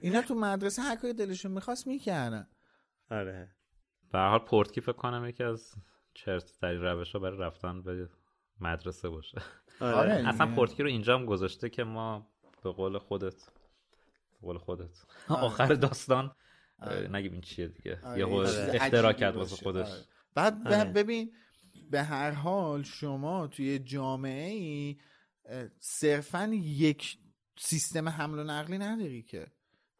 اینا تو مدرسه هر کاری دلشون می‌خواست می‌کردن. آره. به حال پورتکی فکر کنم یکی از چرت تری روش ها برای رفتن به مدرسه باشه. آره. آره اصلا پورتکی رو اینجا هم گذاشته که ما به قول خودت قول خودت. آخر داستان نگیم این چیه دیگه. یه اختراع کرد واسه خودش. بعد ببین به هر حال شما توی جامعه ای صرفا یک سیستم حمل و نقلی نداری که.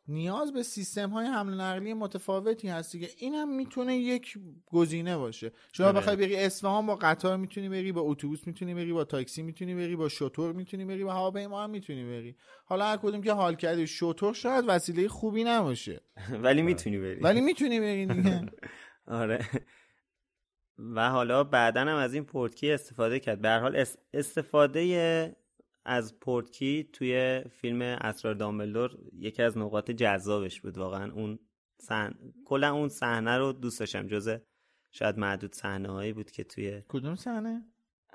نیاز به سیستم های حمل نقلی متفاوتی هست دیگه. این هم می‌تونه یک گزینه باشه. شما آره. بخوای بری اصفهان با قطار می‌تونی بری با اتوبوس می‌تونی بری با تاکسی می‌تونی بری با شطور می‌تونی بری با هواپیما هم می‌تونی بری. حالا هر کدوم که حال کردی شطور شاید وسیله خوبی نباشه. ولی می‌تونی بری. ولی می‌تونی بری دیگه. آره. و حالا بعدا هم از این پورتکی استفاده کرد؟ به حال استفاده از پورتکی توی فیلم اسرار دامبلدور یکی از نقاط جذابش بود. واقعا اون سن... کلا اون صحنه رو دوست داشتم جزه شاید معدود صحنه هایی بود که توی کدوم صحنه؟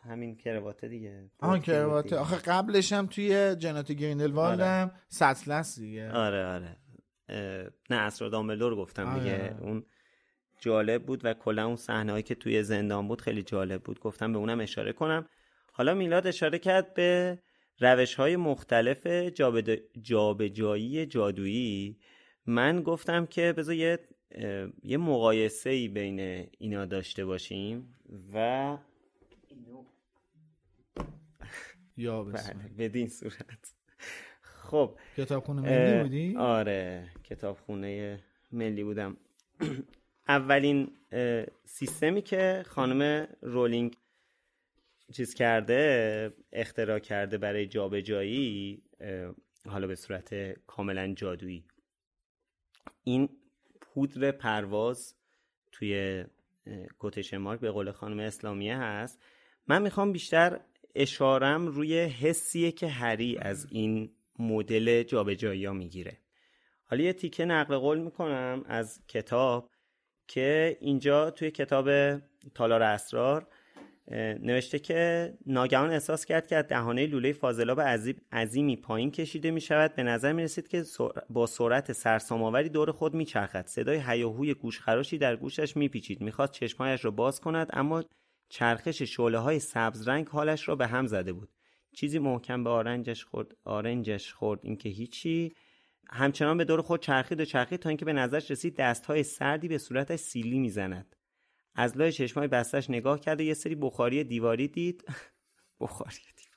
همین کرواته دیگه. آن کرواته آخه قبلش هم توی جنات گریندلوالد آره. هم سطلس دیگه. آره آره. نه اسرار دامبلدور گفتم آره. دیگه اون جالب بود و کلا اون صحنه هایی که توی زندان بود خیلی جالب بود. گفتم به اونم اشاره کنم. حالا میلاد اشاره کرد به روش های مختلف جابجایی جادویی. من گفتم که بذار یه یه مقایسه ای بین اینا داشته باشیم و یا بله بدین صورت. خب. کتابخونه ملی بودی؟ آره کتابخونه ملی بودم. اولین سیستمی که خانم رولینگ چیز کرده اختراع کرده برای جابجایی حالا به صورت کاملا جادویی. این پودر پرواز توی کوتش مارک به قول خانم اسلامیه هست. من می‌خوام بیشتر اشارم روی حسیه که هری از این مدل جابجایی ها می‌گیره. حالا یه تیکه نقل قول می‌کنم از کتاب که اینجا توی کتاب تالار اسرار نوشته که ناگهان احساس کرد که از دهانه لوله فاضلاب عظیمی پایین کشیده می شود به نظر می رسید که با سرعت سرسام‌آوری دور خود می چرخد صدای هیاهوی گوشخراشی در گوشش می پیچید می‌خواست چشمهایش را باز کند اما چرخش شعله های سبز رنگ حالش را به هم زده بود. چیزی محکم به آرنجش خورد آرنجش خورد. اینکه هیچی. همچنان به دور خود چرخید و چرخید تا اینکه به نظرش رسید دستهای سردی به صورتش سیلی می‌زند. از لای چشمای بستش نگاه کرد و یه سری بخاری دیواری دید. بخاری دیواری.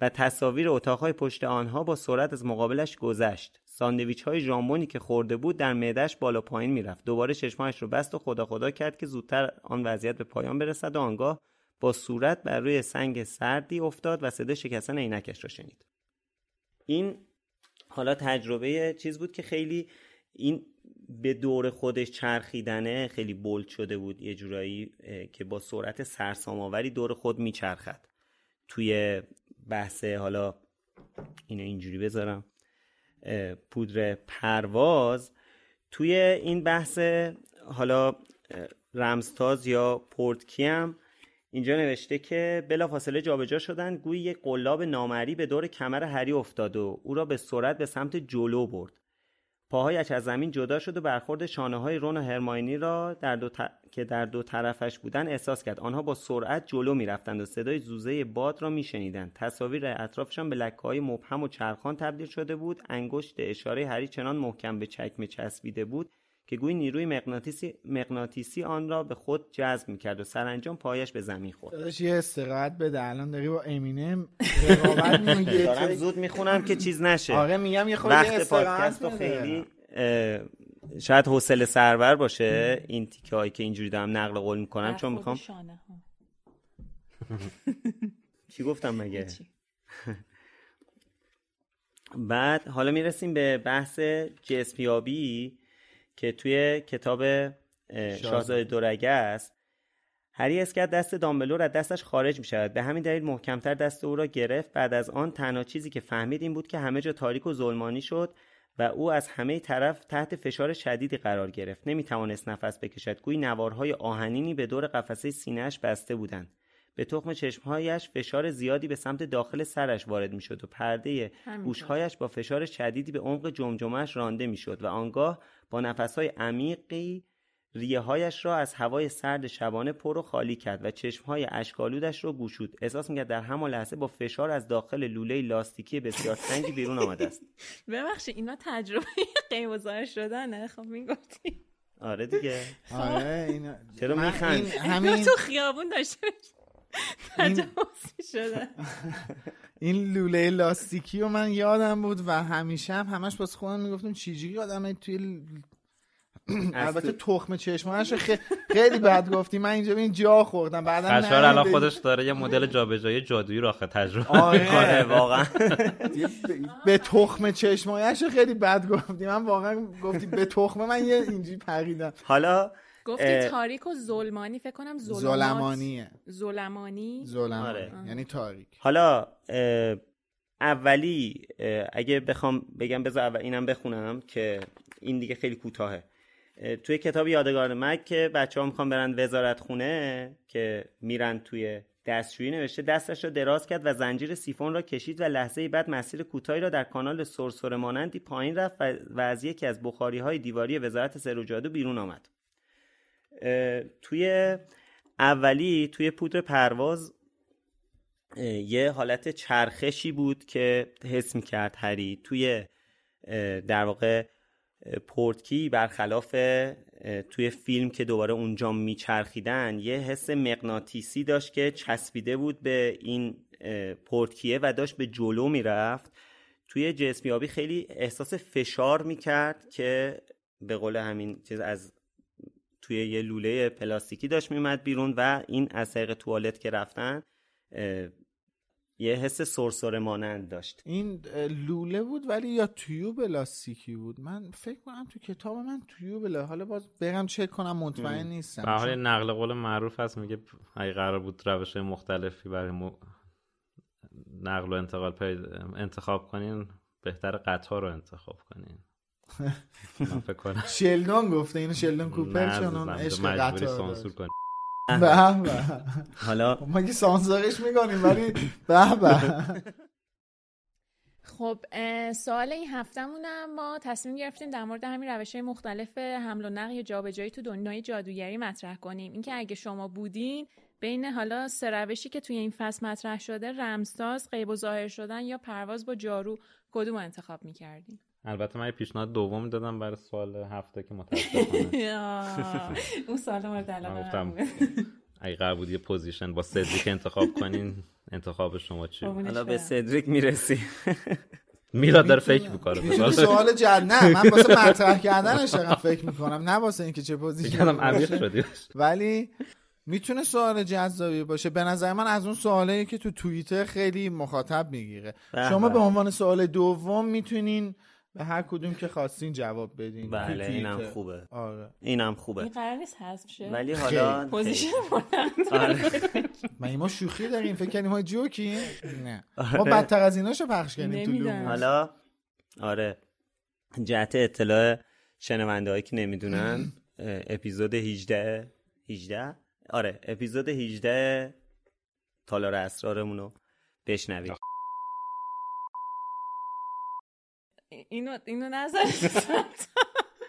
و تصاویر اتاقهای پشت آنها با سرعت از مقابلش گذشت. ساندویچ های ژامبونی که خورده بود در معدهش بالا پایین می‌رفت. دوباره چشمایش رو بست و خدا خدا کرد که زودتر آن وضعیت به پایان برسد و آنگاه با صورت بر روی سنگ سردی افتاد و صدای شکستن عینکش را شنید. این حالا تجربه چیز بود که خیلی این به دور خودش چرخیدنه خیلی بولد شده بود یه جورایی که با سرعت سرسام‌آوری دور خود میچرخد. توی بحث حالا اینو اینجوری بذارم. پودر پرواز توی این بحث حالا رمزتاز یا پورتکی هم اینجا نوشته که بلافاصله جابجا شدن گویی یک قلاب نامری به دور کمر هری افتاد و او را به سرعت به سمت جلو برد. پاهایش از زمین جدا شد و برخورد شانه های رون و هرماینی را در دو که در دو طرفش بودن احساس کرد. آنها با سرعت جلو می‌رفتند و صدای زوزه باد را میشنیدند. تصاویر اطرافشان به لکه های مبهم و چرخان تبدیل شده بود. انگشت اشاره هری چنان محکم به چکمه چسبیده بود که گویی نیروی مغناطیسی مغناطیسی آن را به خود جذب می‌کرد و سرانجام پایش به زمین خورد. داداش یه استراحت بده. الان داری با امینم رقابت دارم زود می‌خونم که چیز نشه. آره میگم یه خورده وقت پادکست خیلی شاید حوصله سرور باشه. این تیکه هایی که اینجوری دارم نقل قول می‌کنم چون می‌خوام چی گفتم مگه؟ بعد حالا می‌رسیم به بحث جسمیابی. که توی کتاب شاهزاده. دورگه است هری از دست دامبلور از دستش خارج می شود به همین دلیل محکمتر دست او را گرفت. بعد از آن تنها چیزی که فهمید این بود که همه جا تاریک و ظلمانی شد و او از همه طرف تحت فشار شدیدی قرار گرفت. نمی توانست نفس بکشد. گویی نوارهای آهنینی به دور قفسه سینهاش بسته بودند. به تخم چشمهایش فشار زیادی به سمت داخل سرش وارد می شد و پرده گوشهایش با فشار شدیدی به عمق جمجمهش رانده می شد و آنگاه با نفسهای عمیقی ریه هایش را از هوای سرد شبانه پر و خالی کرد و چشم های اشکالودش را گوشود احساس می‌کرد در همان لحظه با فشار از داخل لوله لاستیکی بسیار تنگی بیرون آمده است. ببخشید اینا تجربه ظاهر شدنه. خب می‌گفتی. آره دیگه. آره اینا چرا میخند؟ این همین تو خیابون داشته تجاوزی شده. این لوله لاستیکی و من یادم بود و همیشه هم همش باز خودم می‌گفتم چیجوری آدم توی البته تخم چشمانش رو خی- خیلی بد گفتی. من اینجا این جا خوردم. بعدا قشار الان خودش داره یه مدل جابجایی جادویی رو آخه تجربه آره. آره واقعا. به تخم چشمایش رو خیلی بد گفتی. من واقعا گفتی به تخم من یه اینجوری پریدم. حالا گفتی تاریک و ظلمانی فکر کنم ظلمانیه. ظلمانی؟ ظلمانی. آره. یعنی تاریک. حالا اولی اگه بخوام بگم بذار اول اینم بخونم که این دیگه خیلی کوتاهه. اه، توی کتاب یادگار مک که بچه ها می‌خوان برن وزارت خونه که میرن توی دستشویی نوشته دستش را دراز کرد و زنجیر سیفون را کشید و لحظه بعد مسیر کوتاهی را در کانال سرسره مانندی پایین رفت و- از یکی از بخاری های دیواری وزارت سر و جادو بیرون آمد. توی اولی توی پودر پرواز یه حالت چرخشی بود که حس می‌کرد هری. توی در واقع پورتکی برخلاف توی فیلم که دوباره اونجا میچرخیدن یه حس مغناطیسی داشت که چسبیده بود به این پورتکیه و داشت به جلو می‌رفت. توی جسمیابی خیلی احساس فشار می‌کرد که به قول همین چیز از توی یه لوله پلاستیکی داشت میومد بیرون و این از طریق توالت که رفتن یه حس سرسره مانند داشت. این لوله بود ولی یا تیوب لاستیکی بود؟ من فکر کنم تو کتاب من تیوب لا حالا باز برم چک کنم مطمئن نیستم. به حال نقل قول معروف هست میگه اگه قرار بود روش مختلفی برای م... نقل و انتقال پید... انتخاب کنین بهتر قطار رو انتخاب کنین. شلدون گفته اینو شلدون کوپر چون اون عشق قطار به به. حالا ما که سانسورش می‌کنیم ولی به به. خب سوال این هفتمونم ما تصمیم گرفتیم در مورد همین روش های مختلف حمل و نقل یا جابجایی تو دنیای جادوگری مطرح کنیم. اینکه اگه شما بودین بین حالا سه روشی که توی این فصل مطرح شده رمزتاز غیب و ظاهر شدن یا پرواز با جارو کدوم رو انتخاب می‌کردیم البته من یه پیشنهاد دوم دادم برای سوال هفته که متاسفانه. اون سوال مورد علاقه گفتم من بود. اگه قرار بود یه position با سدریک انتخاب کنین انتخاب شما چی حالا به. سدریک می‌رسی. میلاد داره فکر می‌کنه. می‌تونه سوال جد نه من واسه مطرح کردنش دارم فکر می‌کنم. نه واسه اینکه چه position عمیق شدی. ولی می‌تونه سوال جذابی باشه. به نظر من از اون سوالایی که تو توییتر خیلی مخاطب می‌گیره. شما به. به عنوان سوال دوم می‌تونین به هر کدوم که خواستین جواب بدین. بله اینم. خوبه. آره. اینم این خوبه قرار نیست حذف شه. ولی حالا position آره. من ما شوخی داریم فکر کنیم ما جوکی نه. ما بدتر از ایناشو پخش کنیم تو. حالا آره. جهت اطلاع شنونده هایی که نمی‌دونن اپیزود 18 18 آره اپیزود 18 تالار اسرارمون رو بشنوید. اینو اینو نذارید.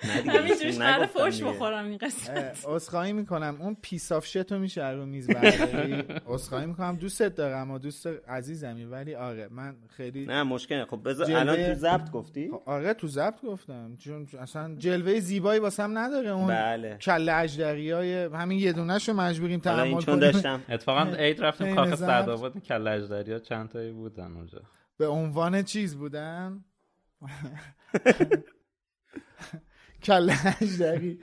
نه دیگه، همینجوریش ایشون قرار فوش. بخورم این قصه اه، عذرخواهی می‌کنم. اون piece of shit رو میشه رو میز برداری؟ عذرخواهی می‌کنم. دوستت دارم و دوست عزیزمی ولی آره من خیلی نه مشکل خب بذار جلوه- الان تو ضبط گفتی؟ آره تو ضبط گفتم. چون اصلا جلوه زیبایی واسم نداره. اون بله. کله اجدری های همین یه دونش رو مجبوریم تحمل چون کنیم. داشتم. اتفاقا عید رفتیم کاخ. سعدآباد کله اجدری چند تایی بودن اونجا. به عنوان چیز بودن؟ کله اجدری.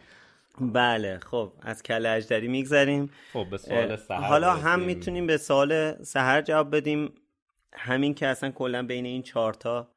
بله خب از کله اجدری میگذریم. خب به سوال سهر حالا هم. می‌تونیم به سوال سهر جواب بدیم. همین که اصلا کلا بین این چهارتا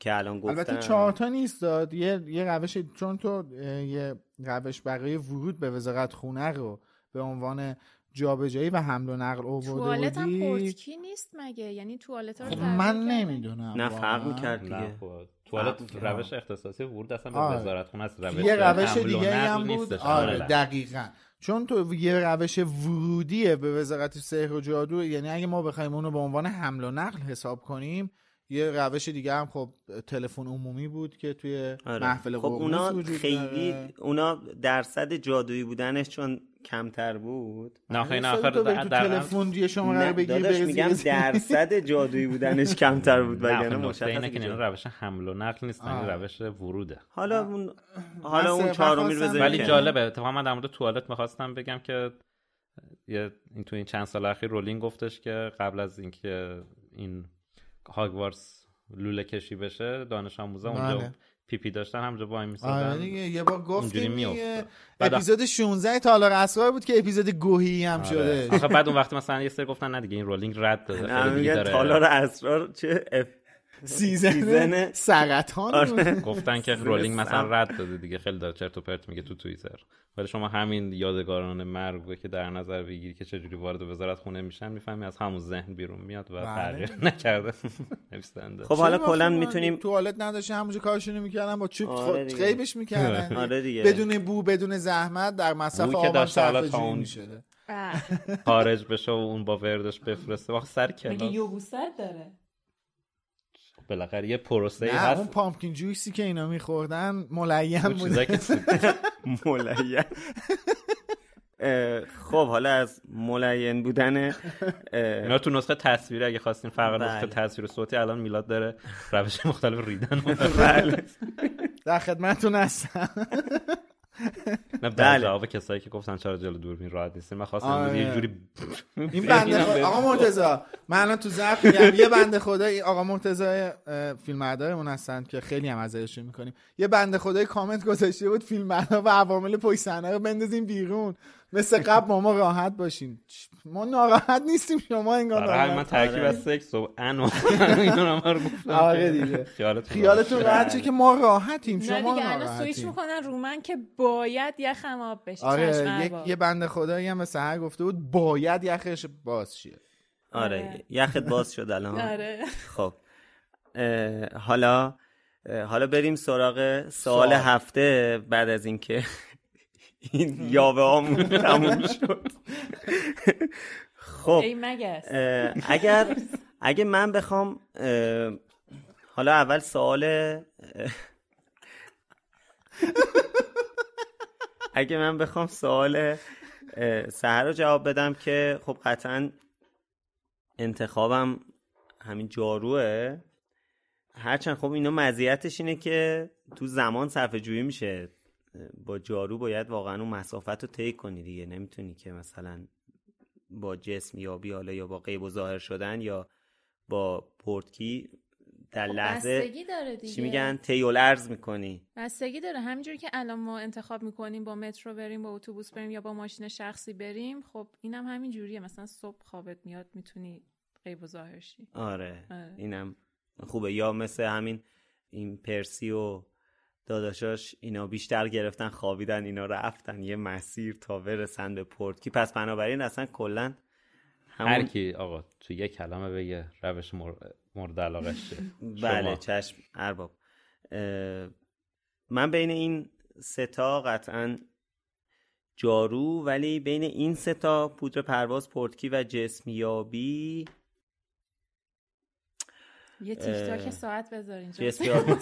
که الان گفتم البته چهار تا نیست داد. یه یه روش چون تو یه روش برای ورود به وزارت خونه رو به عنوان جابجایی و حمل و نقل توالت آورده هم بودی پورتکی نیست مگه یعنی توالت رو خب من؟ نمی‌دونم نه فرق. می‌کرد دیگه توالت روش اختصاصی ورود اصلا به آره. وزارتخونه است روش یه روش دیگه هم بود نیستش. آره. دقیقا چون تو یه روش ورودیه به وزارت سحر و جادو یعنی اگه ما بخوایم اونو به عنوان حمل و نقل حساب کنیم یه روش دیگه هم خب تلفن عمومی بود که توی آره. محفل خب اونا خیلی داره. اونا درصد جادویی بودنش چون کمتر بود نه خیلی آخر تلفن یه شماره بری میگم درصد جادویی بودنش کمتر بود نه، وگرنه مشخصه اینه که اینا. روش حمل و نقل نیستن این آه. روش وروده حالا اون حالا اون چهارمی رو بذاریم ولی. جالبه اتفاقا من در مورد توالت می‌خواستم بگم که یه این تو این چند سال اخیر رولینگ گفتش که قبل از اینکه این هاگوارتس لوله کشی بشه دانش آموزا اونجا بله. پیپی داشتن همونجا وای آره میسادن دیگه یه بار اونجوری گفتیم. دیگه اپیزود 16 تالار اسرار بود که اپیزود گوهی هم شده. آخه بعد اون وقتی مثلا یه سری گفتن نه دیگه این رولینگ رد داده نه خیلی دیگه میگن داره تالار اسرار چه اف... season season- سرطان. آره. گفتن که. رولینگ مثلا رد داده دیگه. خیلی داره چرت و پرت میگه تو توییتر. ولی شما همین یادگاران مرگ رو که در نظر بگیری که چجوری وارد وزارت خونه میشن می‌فهمی از همون ذهن بیرون میاد و بله. تغییر نکرده. نویسنده. خب حالا کلا می‌تونیم توالت نداشته همونجا کارشونو می‌کردن با چوب آره. غیبش می‌کردن. آره دیگه. بدون بو بدون زحمت در مصرف آب تا جویی اه، خارج بشه و اون با وردش بفرسته. واقعا سر کلاس. یوبوست داره؟ بالاخره یه پروسه ای نه اون هست پامپکین جویسی که اینا میخوردن ملیم اون بود چیزایی که ملین اه، خب حالا از ملین بودن اینا تو نسخه تصویری اگه خواستین فرق بله. نسخه تصویر و صوتی الان میلاد داره روش مختلف ریدن بله. در خدمتتون هستم. نه در بله. جواب کسایی که گفتن چرا جلو دوربین راحت نیستیم من خواستم آره. یه جوری این بنده خدا آقا مرتضی من الان تو میگم یه بنده خدا این آقا مرتضی فیلم بردارمون هستن که خیلی هم ازشون می‌کنیم یه بنده خدای کامنت گذاشته بود فیلم و عوامل پشت صحنه رو بندازیم بیرون مثل قبل ما ما راحت باشین. ما ناراحت نیستیم شما انگار برای من ترکیب آره. از سکس و ان آره دیگه. خیالتون راحت شه. که ما راحتیم نه شما دیگه الان سویچ می‌کنن رو من که باید یخم آب بشه. آره یه بنده خدایی هم به سهر گفته بود باید یخش باز شه. آره. یخت باز شد الان. آره. خب. حالا حالا بریم سراغ سوال. هفته بعد از اینکه این یاوه هامون تموم شد. خب اگر اگه من بخوام حالا اول سوال اگه من بخوام سوال سهر رو جواب بدم که خب قطعا انتخابم همین جاروه. هرچند خب اینا مزیتش اینه که تو زمان صرف جویی میشه. با جارو باید واقعا اون مسافت رو طی کنی دیگه. نمی‌تونی که مثلا با جسم یا بیاله یا با غیب و ظاهر شدن یا با پورتکی در لحظه بستگی داره دیگه. چی میگن تیول ارز می‌کنی. بستگی داره. همینجوری که الان ما انتخاب می‌کنیم با مترو بریم با اتوبوس بریم یا با ماشین شخصی بریم خب اینم همین جوریه. مثلا صبح خوابت میاد می‌تونی غیب و ظاهر شی. آره. آره. اینم خوبه. یا مثل همین این پرسی و داداشاش اینا بیشتر گرفتن خوابیدن اینا رفتن. یه مسیر تا برسن به پورتکی پس بنابراین اصلا کلا هر همون کی آقا تو یه کلمه بگه روش مر- مورد علاقش بله. چشم ارباب. من بین این ستا قطعا جارو ولی بین این ستا پودر پرواز پورتکی و جسمیابی یه تیک تاک ساعت بذار اینجا جسمیابی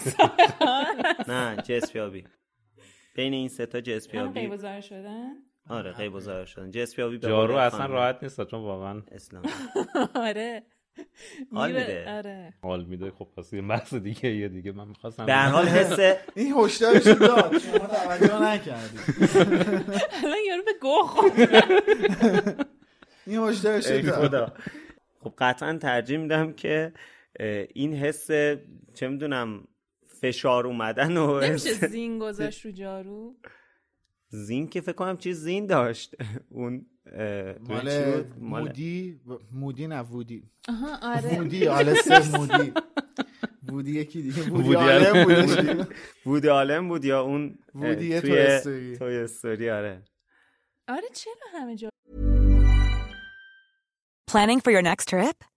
نه جسپیابی بین این سه تا غیب و ظاهر شدن؟ آره غیب و ظاهر شدن جسپیابی به جارو اصلا راحت نیست چون واقعا اسلام. آره. حال میره- میده. آره. حال میده. خب پس یه بحث دیگه یه دیگه. من می‌خواستم به هر حال حس این هشدارش داد. شما توجه نکردید الان یارو به گوه خورد. این هشدارش داد. خدا. خب قطعا ترجیح میدم که این حس چه می‌دونم فشار اومدن و نمیشه زین گذاشت رو جارو؟ زین که فکر کنم چیز زین داشت. اون چی مال بود؟ مودی مودی نه وودی. آها آره. مودی آلستر مودی. بودی یکی دیگه بودی آلن. بودش وودی عالم بود یا اون توی توی استوری. توی استوری آره. آره چرا همه جا؟ Planning for your next trip?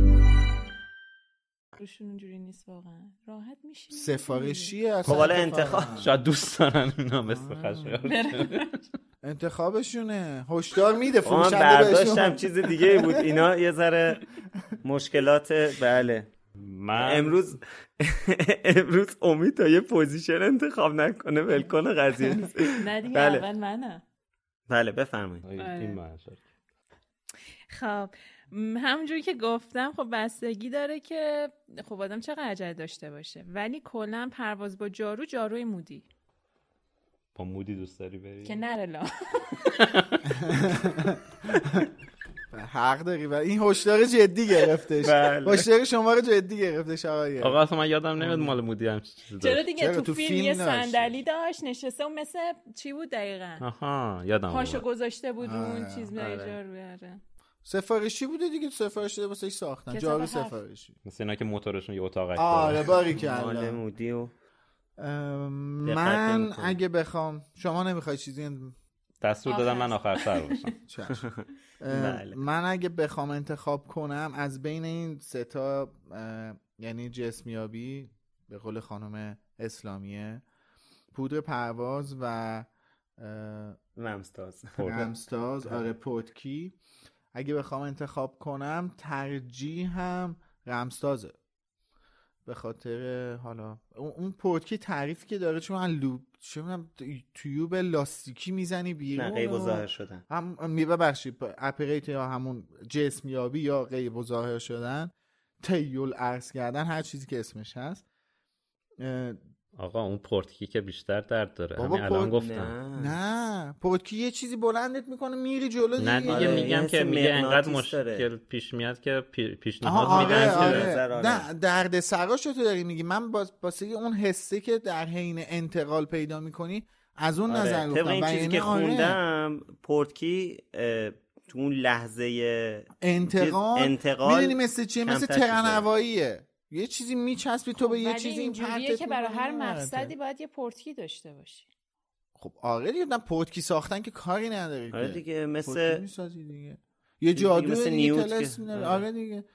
روشون اونجوری نیست واقعا. راحت میشین سفارشیه خب حالا انتخاب شاید دوست دارن اینا مثل خشایار. انتخابشونه. هشدار میده فروشنده برداشتم چیز دیگه ای بود. اینا یه ذره مشکلات بله. من امروز امروز امید تا یه position انتخاب نکنه ولکن قضیه نیست. نه دیگه بله. اول منم. بله بفرمایید. این من شد. خب همونجوری که گفتم خب بستگی داره که خب آدم چقدر عجله داشته باشه ولی کلا پرواز با جارو جاروی مودی با مودی دوست داری بری که نره لا حق داری و این هشدار جدی گرفتش بله. هشدار شما رو جدی گرفتش آقای آقا اصلا من یادم نمیاد مال مودی هم چیزی چرا داشت. دیگه چرا؟ تو, تو فیلم, فیلم یه. صندلی داشت نشسته و مثل چی بود دقیقا آها یادم پاشو. گذاشته بود اون چیز آره. جارو آره سفارشی بوده دیگه سفارش داده واسه ساختن جارو. سفارشی مثل اینا که موتورشون یه اتاقک آره داره. باری مال کردم مودی و من. اگه بخوام شما نمی‌خوای چیزی دستور دادم من آخر. سر باشم. من اگه بخوام انتخاب کنم از بین این سه تا یعنی جسمیابی به قول خانم اسلامیه پودر پرواز و اه، ممستاز رمستاز آره پودکی اگه بخوام انتخاب کنم ترجیح هم رمستازه به خاطر حالا اون پودکی تعریفی که داره چون من لوب چون تیوب لاستیکی می‌زنی بیرون نه غیب و ظاهر شدن. هم ببخشید اپریت یا همون جسمیابی یا غیب و ظاهر شدن تیول عرض کردن هر چیزی که اسمش هست آقا اون پورتکی که بیشتر درد داره بابا همین الان پورت- گفتم نه نه پودکی یه چیزی بلندت می‌کنه میری جلو دیگه نه دیگه آره، میگم که میگه انقدر مغناطیس داره. مشکل پیش میاد که پی- آها پیشنهاد آره میدن که آره آره. نه درد سراشو تو داری میگی من واسه اون حسه که در حین انتقال پیدا می‌کنی از اون آره. نظر گفتم این چیزی که آره. خوندم پورتکی تو اون لحظه انتقال انتقال می‌دونی مثل چیه مثل کمتر چیزه. ترن هواییه یه چیزی میچسبی تو به یه خب، ولی چیزی این پرتت که برای هر. مقصدی باید یه پورتکی داشته باشی خب آره دیگه نه پودکی ساختن که کاری نداری آره. دیگه مثل دیگه یه جادو مثل دیگه نیوت که- طلسم داره. آره. دیگه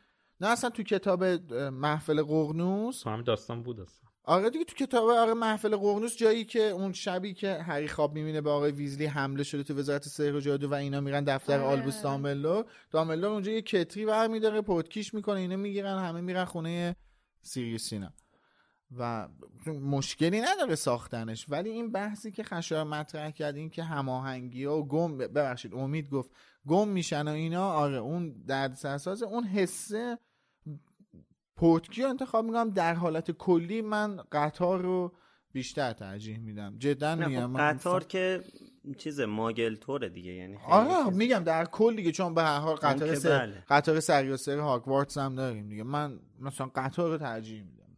نه اصلا تو کتاب محفل قرنوس تو هم داستان بود اصلا آره دیگه تو کتاب آره محفل قرنوس جایی که اون شبی که هری خواب می‌بینه به آقای ویزلی حمله شده تو وزارت سحر و جادو و اینا میرن دفتر آره. آلبوس دامبلدور دامبلدور اونجا یه کتری برمیداره پودکیش می‌کنه اینا می‌گیرن همه میرن خونه سیریوس اینا و مشکلی نداره ساختنش ولی این بحثی که خشایار مطرح کرد این که هماهنگی و گم ببخشید امید گفت گم میشن و اینا آره اون درد سرساز اون حسه پورتکی رو انتخاب می‌کنم. در حالت کلی من قطار رو بیشتر ترجیح میدم. جدا میگم خب من قطار که چیز ماگل توره دیگه یعنی آره چیز- میگم در کل دیگه چون به هر حال قطار سر... بله. قطار سری و سر هاگوارتس هم داریم دیگه. من مثلا قطار رو ترجیح میدم.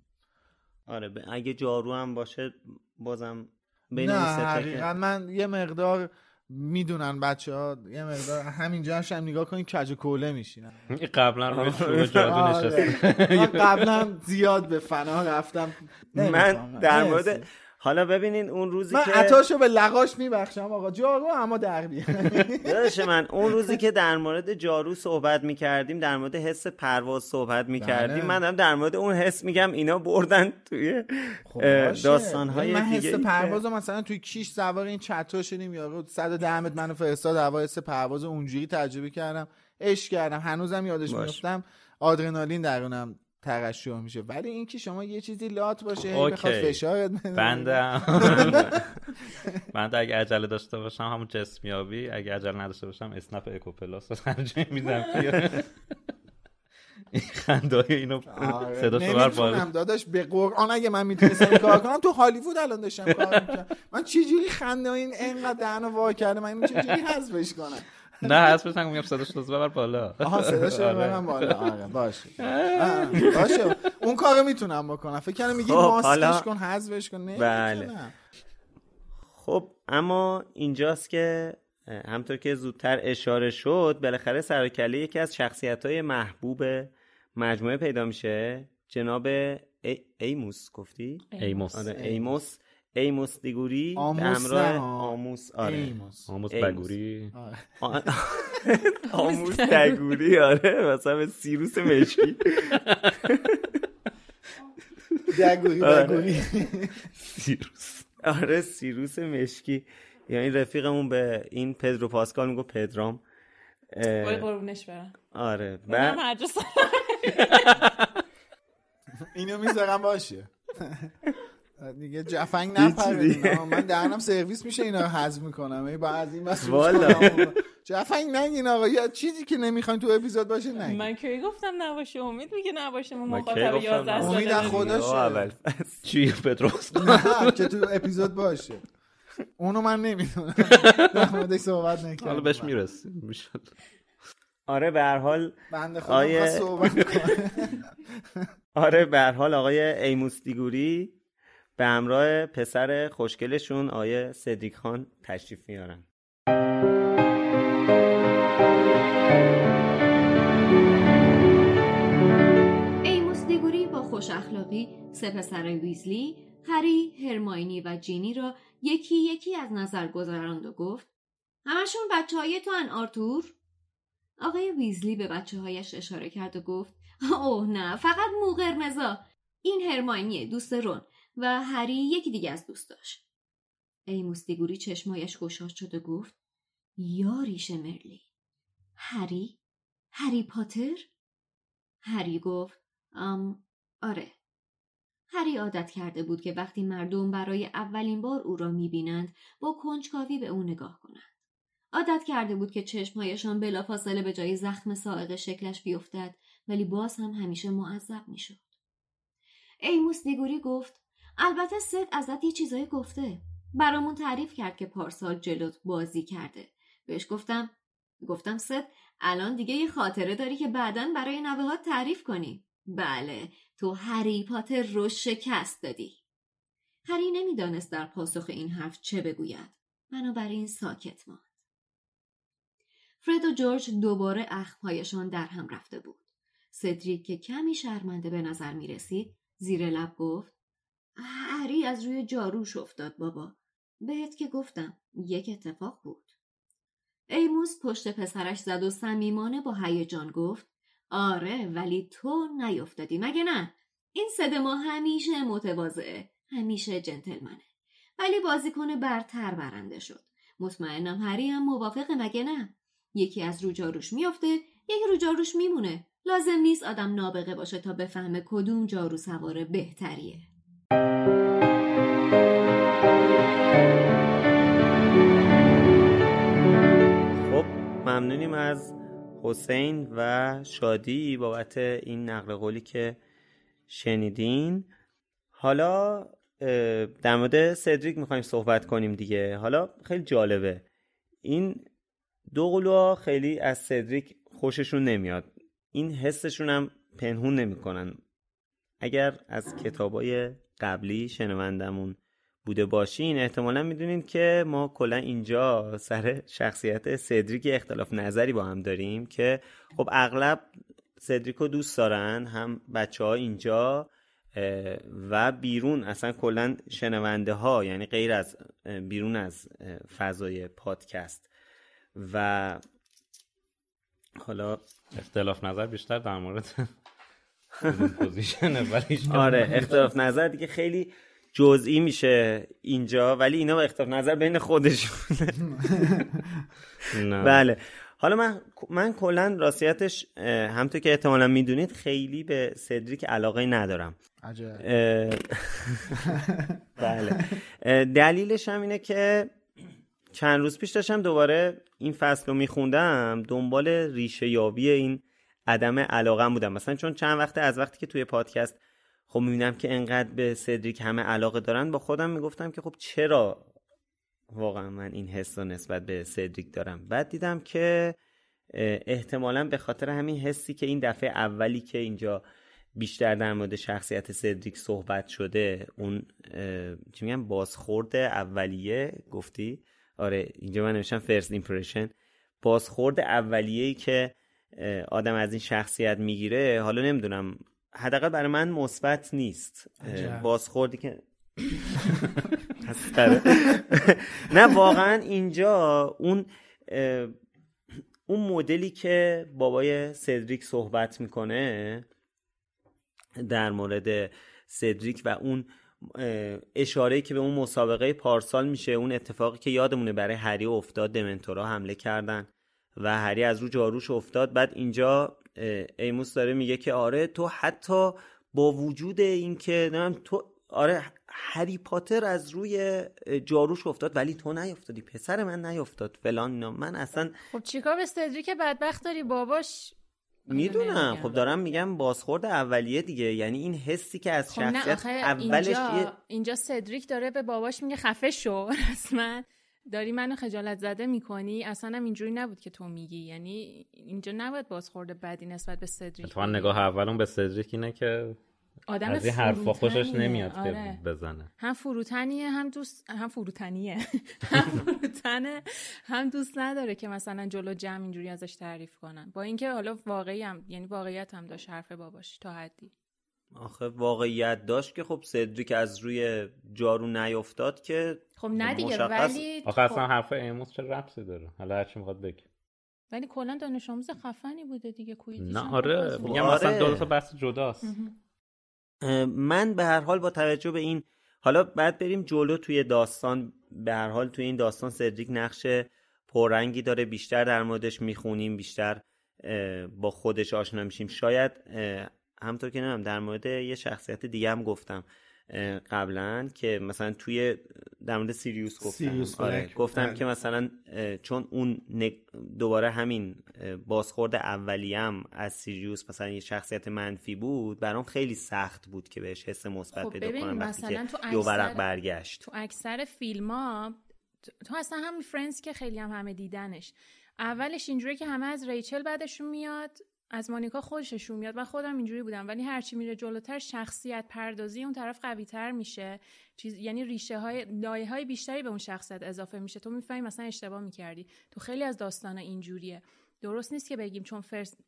آره ب- اگه جارو هم باشه بازم بین نه اون سه تا که- حقیقا من یه مقدار می‌دونن بچه ها یه مقدار همینجا هم نگاه کنید کج کوله میشینن. این قبلا روی شروع جادو نشسته. من قبلا زیاد به فنا رفتم. من. در. مورد حالا ببینین اون روزی من که عطاشو به لقاش میبخشم آقا. جارو اما در داداش من اون روزی که در مورد جارو صحبت می‌کردیم در مورد حس پرواز صحبت می‌کردیم بله. من دارم در مورد اون حس میگم اینا بردن توی داستان های من حس پرواز رو مثلا توی کیش سوار این چترا شدیم یارو 110 متر منو فرستاد هوا حس پرواز رو اونجوری تجربه کردم. عشق کردم. هنوزم یادش باش. میفتم آدرنالین درونم ترشح میشه. ولی اینکه شما یه چیزی لات باشه هی. بخواد فشارت بنده بنده اگه عجله داشته باشم همون جسمیابی اگه عجله نداشته باشم اسنپ اکو پلاس رو ترجیح میدم. این اینو آره. صدا بر بالا داداش به قرآن اگه من می‌تونستم کار کنم تو هالیوود الان داشتم کار می‌کنم من چجوری خنده این انقدر دهنو وا کرده من چجوری حذفش کنم؟ نه حذفش نکنم میگم صداش رو ببر بالا. آها صداش آره. ببرم بالا. آره باشه. باشه. اون کارو می‌تونم بکنم. فکر کنم میگی خب، ماسکش کن حذفش کن. بله. نمی‌تونم. خب اما اینجاست که همطور که زودتر اشاره شد بالاخره سرکله یکی از شخصیت های محبوب مجموعه پیدا میشه. جناب ای... ایموس گفتی؟ ایموس. آره ایموس. ایموس دیگوری به آموس همراه نه. آموس آره. ایموس. ایموس. بگوری. آره. آموس دگوری آره. مثلا به سیروس مشکی. دگوری آره. دگوری سیروس. آره سیروس مشکی. یعنی رفیقمون به این پدرو پاسکال میگو پدرام. وای قربونش برم. آره. بعد اینو می‌ذارم باشه. دیگه جفنگ. نپره من دهنم سرویس میشه اینا رو حذف می‌کنم. ای با از این مسئول والا. جفنگ نگین آقا. یا چیزی که نمی‌خواین تو اپیزود باشه نگین. من کی گفتم نباشه؟ امید میگه نباشه. ما من مخاطب گفتم 11 نباشه؟ امید ساله اول فصل. چی؟ پدروس نه که تو اپیزود باشه. اونو من نمی‌دونم. در موردش صحبت نکردم. حالا بهش می‌رسیم. می‌شد. آره به هر حال بنده خدا آیه- صحبت کنه. آره به هر حال آقای ایموس دیگوری به همراه پسر خوشگلشون آیه صدیق خان تشریف میارن. ایموس دیگوری با خوش اخلاقی سه پسر ویزلی، هری، هرماینی و جینی را یکی یکی از نظر گذراند و گفت. همشون بچه های تو ان آرتور؟ آقای ویزلی به بچه هایش اشاره کرد و گفت اوه نه فقط مو قرمزا. این هرماینیه دوست رون. و هری یکی دیگه از دوستاش ایموس دیگوری چشمایش گشاد شد و گفت یا ریش مرلی. هری؟ هری پاتر؟ هری گفت ام آره. هری عادت کرده بود که وقتی مردم برای اولین بار او را می‌بینند با کنجکاوی به او نگاه کنند. عادت کرده بود که چشمهایشان بلافاصله به جای زخم سائق شکلش بیفتد ولی باز هم همیشه معذب می‌شد. ایموس دیگوری گفت البته سد ازت یه چیزایی گفته. برامون تعریف کرد که پارسال جلوت بازی کرده. بهش گفتم گفتم سد الان دیگه یه خاطره داری که بعدا برای نوه تعریف کنی. بله تو هری پاتر رو شکست دادی. هری نمی‌دانست در پاسخ این حرف چه بگوید. بنابراین ساکت ماند. فرد و جورج دوباره اخمهایشان در هم رفته بود. سدریک که کمی شرمنده به نظر می رسید زیر لب گفت هری از روی جاروش افتاد بابا. بهت که گفتم یک اتفاق بود. ایموس پشت پسرش زد و صمیمانه با هیجان گفت آره ولی تو نیفتادی مگه نه؟ این صد ما همیشه متواضعه همیشه جنتلمنه. ولی بازیکن برتر برنده شد. مطمئنم هری هم موافقه مگه نه؟ یکی از رو جاروش میافته یکی رو جاروش میمونه. لازم نیست آدم نابغه باشه تا بفهمه کدوم جارو سواره بهتریه. ممنونیم از حسین و شادی بابت این نقل قولی که شنیدین. حالا در مورد سدریک می‌خوایم صحبت کنیم دیگه. حالا خیلی جالبه. این دو قلوها خیلی از سدریک خوششون نمیاد. این حسشون هم پنهون نمی‌کنن. اگر از کتابای قبلی شنوندمون بوده باشین احتمالا می‌دونید که ما کلا اینجا سر شخصیت سدریک اختلاف نظری با هم داریم که خب اغلب سدریک رو دوست دارن هم بچه ها اینجا و بیرون اصلا کلا شنونده ها یعنی غیر از بیرون از فضای پادکست. و حالا اختلاف نظر بیشتر در مورد ولی آره اختلاف نظر دیگه خیلی جزئی میشه اینجا ولی اینا با اختلاف نظر بین خودشون. بله. حالا من من کلا راستیتش همونطور که احتمالا می‌دونید خیلی به سدریک علاقه ندارم. عجب. بله. دلیلش هم اینه که چند روز پیش داشتم دوباره این فصل رو میخوندم دنبال ریشه یابی این عدم علاقه بودم. مثلا چون چند وقته از وقتی که توی پادکست خب می‌بینم که انقدر به سدریک همه علاقه دارن. با خودم می‌گفتم که خب چرا واقعا من این حس رو نسبت به سدریک دارم؟ بعد دیدم که احتمالا به خاطر همین حسی که این دفعه اولی که اینجا بیشتر در مورد شخصیت سدریک صحبت شده اون چی میگم بازخورد اولیه گفتی؟ آره اینجا من نوشتم first impression بازخورد اولیه ای که آدم از این شخصیت می‌گیره حالا نمی‌دونم حداقل برای من مثبت نیست. بازخوردی که نه واقعا اینجا اون اون مدلی که بابای سدریک صحبت می‌کنه در مورد سدریک و اون اشاره که به اون مسابقه پارسال میشه اون اتفاقی که یادمونه برای هری افتاد دمنتورا حمله کردن. و هری از رو جاروش افتاد. بعد اینجا ایموس داره میگه که آره تو حتی با وجود اینکه تو آره هری پاتر از روی جاروش افتاد ولی تو نیافتادی پسر من نیافتاد فلان من اصلا خب چیکار به که بدبخت داری باباش؟ می‌دونم. خب دارم میگم بازخورد اولیه دیگه. یعنی این حسی که از خب شخصیت اولش اینجا, اینجا سدریک داره به باباش میگه خفه شو رسما. داری منو خجالت زده می‌کنی؟ اصلا هم اینجوری نبود که تو میگی. یعنی اینجا نباید بازخورد بدی نسبت به سدریک تو نگاه اولون به سدریک اینه که آدم از این حرفا خوشش نمیاد آره. که بزنه. هم فروتنیه هم دوست هم فروتنیه. هم فروتنه هم دوست نداره که مثلا جلو جمع اینجوری ازش تعریف کنن. با اینکه حالا واقعی هم یعنی واقعیت هم داشت حرف باباش تا حدی. آخه واقعیت داشت که خب سدریک از روی جارو نیفتاد که خب نه دیگه ولی آخه اصلا خب حرف ایموس چه ربطی داره؟ حالا هرچی می‌خواد بگه. ولی کلا دانش آموز خفنی بوده دیگه کویدیش نه آره میگم مثلا آره. دو تا بحث جداست. من به هر حال با توجه به این حالا بعد بریم جلو توی داستان. به هر حال توی این داستان سدریک نقش پررنگی داره بیشتر در موردش می‌خونیم بیشتر با خودش آشنا میشیم. شاید همطور که نمیم در مورد یه شخصیت دیگه هم گفتم قبلا که مثلا توی در مورد سیریوس گفتم. سیریوس آره گفتم بله. که مثلا چون اون دوباره همین بازخورد اولیم از سیریوس مثلا یه شخصیت منفی بود برام خیلی سخت بود که بهش حس مثبت خب پیدا کنم وقتی که دو ورق برگشت. تو اکثر فیلم ها تو اصلا همین Friends که خیلی هم همه دیدنش اولش اینجوری که همه از ریچل بعدشون میاد از مانیکا خوششون میاد. و خودم اینجوری بودم. ولی هرچی میره جلوتر شخصیت پردازی اون طرف قوی تر میشه. چیز یعنی ریشه های لایه های بیشتری به اون شخصیت اضافه میشه. تو می‌فهمی مثلا اشتباه می‌کردی. تو خیلی از داستان اینجوریه. درست نیست که بگیم چون فرست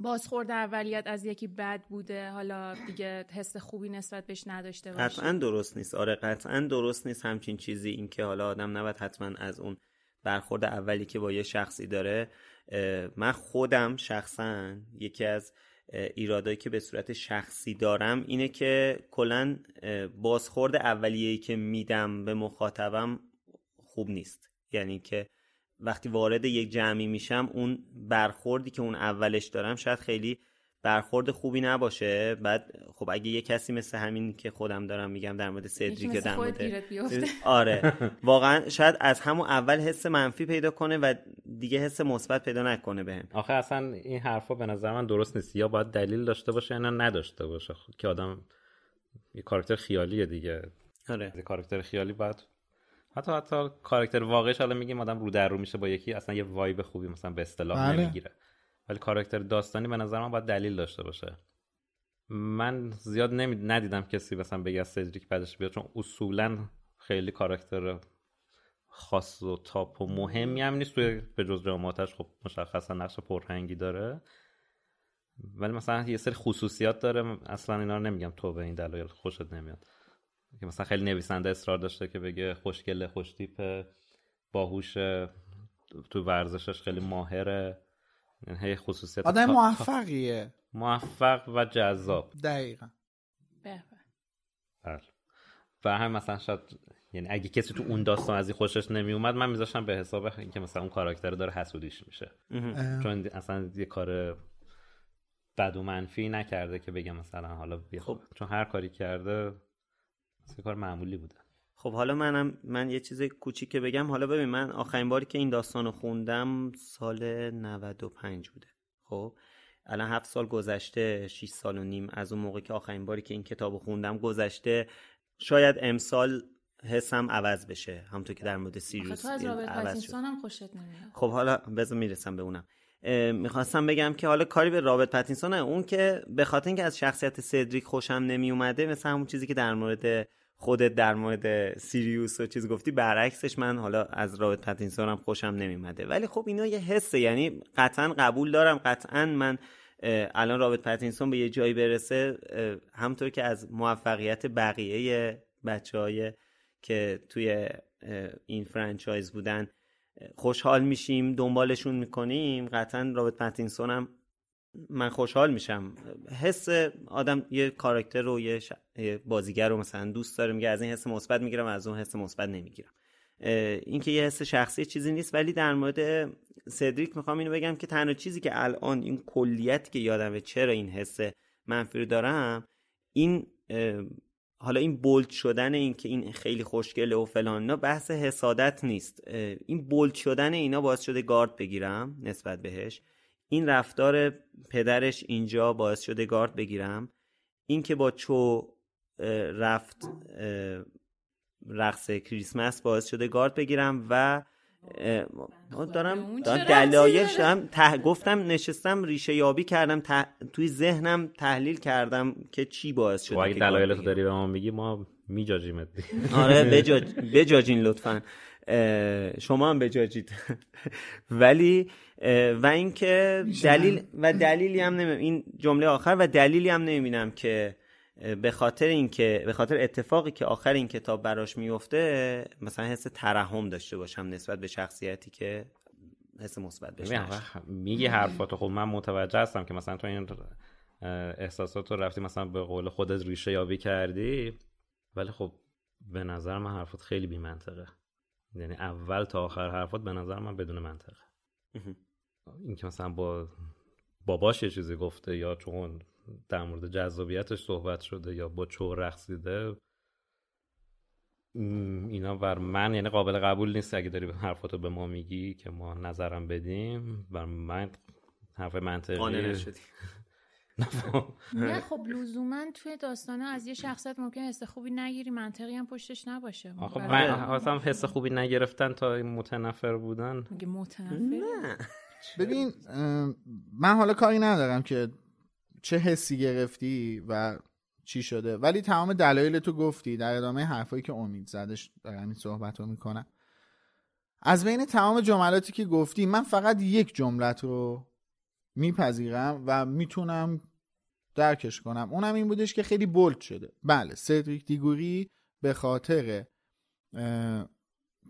بازخورد اولیت از یکی بد بوده. حالا دیگه حس خوبی نسبت بهش نداشته باشه. قطعا درست نیست. آره قطعا درست نیست. همچین چیزی اینکه حالا آدم نباید حتما از اون برخورد اولی که با یه شخصی داره من خودم شخصا یکی از ایرادایی که به صورت شخصی دارم اینه که کلا بازخورد اولیه‌ای که میدم به مخاطبم خوب نیست. یعنی که وقتی وارد یک جمعی میشم اون برخوردی که اون اولش دارم شاید خیلی برخورد خوبی نباشه. بعد خب اگه یه کسی مثل همین که خودم دارم میگم در مورد سدریک در مورد آره. واقعا شاید از همون اول حس منفی پیدا کنه و دیگه حس مثبت پیدا نکنه بهم. آخه اصلا این حرفا به نظر من درست نیست. یا باید دلیل داشته باشه یا نداشته باشه. خب که آدم یه کاراکتر خیالیه دیگه. آره. یه کاراکتر خیالی باید حتی حتی کاراکتر واقعیش حالا میگیم آدم رو در رو میشه با یکی اصلا یه وایب خوبی مثلا به اصطلاح بله. نمی‌گیره. ولی کاراکتر داستانی به نظر من باید دلیل داشته باشه. من زیاد نمی... ندیدم کسی مثلا بگه از سدریک بعدش بیاد چون اصولا خیلی کاراکتر خاص و تاپ و مهمی هم نیست. توی به جز دراماتش خب مشخصا نقش پرهنگی داره. ولی مثلا یه سری خصوصیات داره. اصلا اینا رو نمیگم تو به این دلایل خوشت نمیاد. که مثلا خیلی نویسنده اصرار داشته که بگه خوشگله خوشتیپ باهوش تو ورزشش خیلی ماهره. یعنی خصوصیت آدم موفقیه. موفق و جذاب. دقیقا. بله. و هم مثلا شاید یعنی اگه کسی تو اون داستان از این خوشش نمی اومد من میذاشم به حساب اینکه مثلا اون کاراکتر داره حسودیش میشه. چون اصلا یه کار بد و منفی نکرده که بگم مثلا حالا بیا خب. چون هر کاری کرده یه کار معمولی بوده. خب حالا منم من یه چیز کوچیک بگم. حالا ببین من آخرین باری که این داستان رو خوندم سال 95 بوده. خب؟ الان هفت سال گذشته 6 سال و نیم. از اون موقع که آخرین باری که این کتاب خوندم گذشته. شاید امسال حسم عوض بشه. همونطور که در مورد سیریوس تو از رابرت عوض شد. هم خوشت نمیاد. خب حالا بذار می‌رسم به اونم. می‌خواستم بگم که حالا کاری به رابرت پتینسون اون که به خاطر اینکه از شخصیت سدریک خوشم نمی اومده مثل همون چیزی که در مورد خودت در مورد سیریوس و چیز گفتی برعکسش من حالا از رابرت پتینسون هم خوشم نمیومده ولی خب اینا یه حسه یعنی قطعا قبول دارم قطعا من الان رابرت پتینسون به یه جایی برسه همطور که از موفقیت بقیه بچه های که توی این franchise بودن خوشحال میشیم دنبالشون می‌کنیم قطعا رابرت پتینسون هم من خوشحال میشم. حس آدم یه کاراکتر رو یه, بازیگر رو مثلا دوست داره میگه از این حس مثبت می‌گیرم از اون حس مثبت نمی‌گیرم. اینکه یه حس شخصی چیزی نیست ولی در مورد سدریک می‌خوام اینو بگم که تنها چیزی که الان این کلیت که یادمه چرا این حس منفی رو دارم این حالا این بولد شدن این که این خیلی خوشگله و فلان بحث حسادت نیست. این بولد شدن اینا باعث شده گارد بگیرم نسبت بهش. این رفتار پدرش اینجا باعث شده گارد بگیرم. این که با چو رفت رقص کریسمس باعث شده گارد بگیرم و دارم, دارم دلایلش هم ته... گفتم نشستم ریشه یابی کردم توی ذهنم تحلیل کردم که چی باعث شده اگه دلایل تو داری به ما میگی ما میجاجیمت. آره بجاج... بجاجین لطفا. شما هم بجاجید ولی و اینکه دلیل و دلیلی هم نمیم این جمله آخر و دلیلی هم نمی‌بینم که به خاطر اینکه به خاطر اتفاقی که آخر این کتاب براش میفته مثلا حس ترحم داشته باشم نسبت به شخصیتی که حس مثبت بهش میگی حرفاتو خب من متوجه هستم که مثلا تو این احساسات رو رفتی مثلا به قول خودت ریشه یابی کردی ولی خب به نظر من حرفات خیلی بی منطقه یعنی اول تا آخر حرفات به نظر من بدون منطقه. این که مثلا با باباش یه چیزی گفته یا چون در مورد جذابیتش صحبت شده یا با چو رقصیده اینا بر من یعنی قابل قبول نیست. اگه داری حرفاتو به ما میگی که ما نظرم بدیم بر من حرف منطقی نه خب. لزوما توی داستانه از یه شخصیت ممکن حس خوبی نگیری منطقی هم پشتش نباشه. خب من حس خوبی نگرفتن تا متنفر بودن. میگه متنفر؟ ببین من حالا کاری ندارم که چه حسی گرفتی و چی شده. ولی تمام دلایل تو گفتی در ادامه حرفایی که امید زدش دارم این صحبت رو می‌کنم. از بین تمام جملاتی که گفتی من فقط یک جملت رو میپذیرم و می‌تونم درکش کنم. اونم این بودش که خیلی بولد شده. بله سدریک دیگوری به خاطر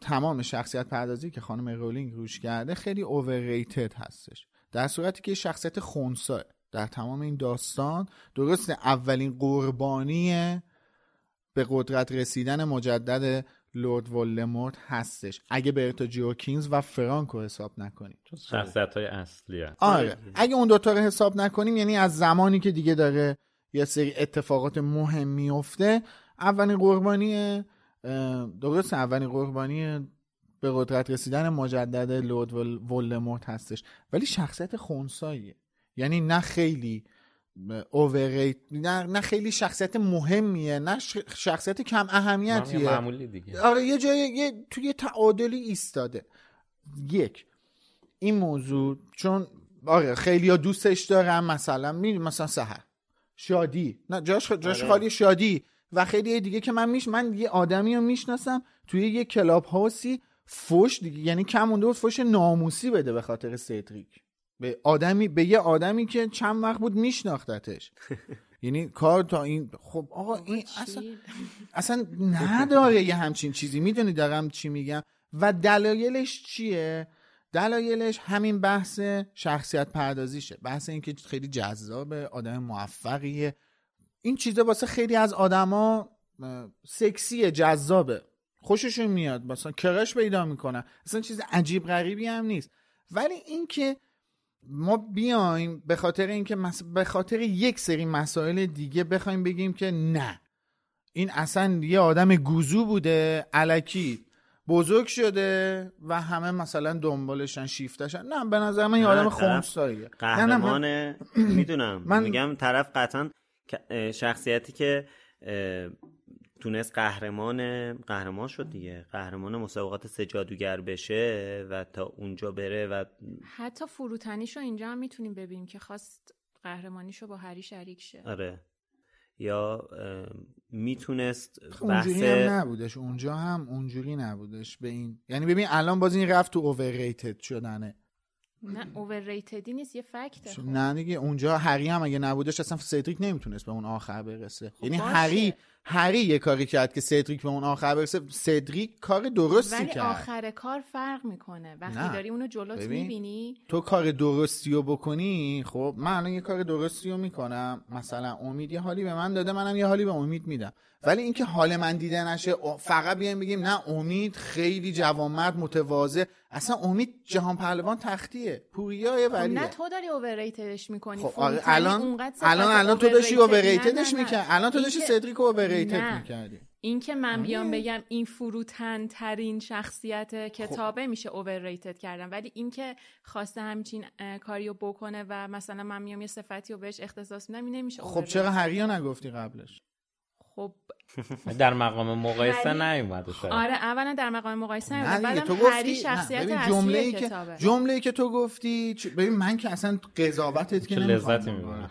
تمام شخصیت پردازی که خانم رولینگ روش کرده خیلی اوورریتد هستش. در صورتی که شخصیت خونساه در تمام این داستان درست اولین قربانی به قدرت رسیدن مجدد لورد ولدمورت هستش. اگه برتا جوکینز و فرانکو حساب نکنیم. شخصیت های اصلی هست. آره. اگه اون دوتا رو حساب نکنیم یعنی از زمانی که دیگه داره یه سری اتفاقات مهم میفته اولین قربانی درست اولین قربانی به قدرت رسیدن مجدد لورد ولدمورت هستش. ولی شخصیت خونساییه. یعنی نه خیلی اووریت نه, نه خیلی شخصیت مهمیه نه شخصیت کم اهمیتیه. معمولی دیگه. آره یه جای یه توی تعادلی ایستاده. یک این موضوع چون آره خیلی ها دوستش دارم مثلا می مثلا سهر شادی. نه جاش جاش آره. خالی شادی. و خیلی دیگه که من میش من یه آدمی رو می‌شناسم توی یه کلاب هاوسی فوش دیگه یعنی کم مونده بود فوش ناموسی بده به خاطر سیدریک. به آدمی به یه آدمی که چند وقت بود میشناختتش. یعنی کار تا این خب آقا این اصلا اصلا نداره یه همچین چیزی. می‌دونی دارم چی میگم؟ و دلایلش چیه؟ دلایلش همین بحث شخصیت پردازیشه. بحث اینکه خیلی جذابه آدم موفقیه. این چیزا واسه خیلی از آدما سکسیه جذابه. خوششون میاد. مثلا کرش پیدا می‌کنن. اصلا چیز عجیب غریبی هم نیست. ولی اینکه ما بیایم به خاطر اینکه مس... به خاطر یک سری مسائل دیگه بخوایم بگیم که نه. این اصلا یه آدم گوزو بوده علکی. بزرگ شده و همه مثلا دنبالشن شیفتشن. نه به نظر من یه آدم خونساییه. من- می‌دونم. من- میگم طرف قطعا شخصیتی که تونست قهرمان قهرمان شد دیگه. قهرمان مسابقات سه جادوگر بشه و تا اونجا بره و حتی فروتنیشو اینجا هم می‌تونیم ببینیم که خواست قهرمانیشو با هری شریک شه. آره. یا می‌تونست بحث اونجوری هم نبودش. اونجا هم اونجوری نبودش. به این یعنی ببین الان باز این رفت تو اوورریتد شدنه. نه اوورریتدی نیست یه فکته. نه دیگه اونجا هری هم اگه نبودش اصلا سدریک نمی‌تونست به اون آخر برسه. یعنی باشه. هری هری یه کاری کرد که سدریک به اون آخر برسه. سدریک کار درستی ولی کرد. آخر کار فرق می‌کنه. وقتی نه. داری اونو جلوت ببین. می‌بینی. تو کار درستی رو بکنی خب من الان یه کار درستی رو می‌کنم. مثلا امید یه حالی به من داده منم یه حالی به امید میدم. ولی اینکه حال من دیده نشه فقط بیایم بگیم نه امید خیلی جوانمرد متواضع. اصلا امید جهان پهلوان تختیه. پوریا یه خب نه تو داری اوورریتدش می‌کنی. خب آره الان الان الان تو داشتی اوورریتدش می‌کرد الان تو داشتی سدریک نه. می‌کردی این که من بیام آره. بگم این فروتن ترین شخصیت کتابه میشه اوورریتد کردن ولی اینکه خواسته همچین کاریو بکنه و مثلا من میام یه صفتی رو بهش اختصاص میدم این نمیشه خب چرا هری رو نگفتی قبلش خب در مقام مقایسه شاید آره اولا در مقام مقایسه. دیگه بعدم تو هری گفتی شخصیت ببین اصلی جمله‌ای که جمله‌ای که تو گفتی ببین من که اصلا قضاوتت که لذتی بکنم. می‌برم.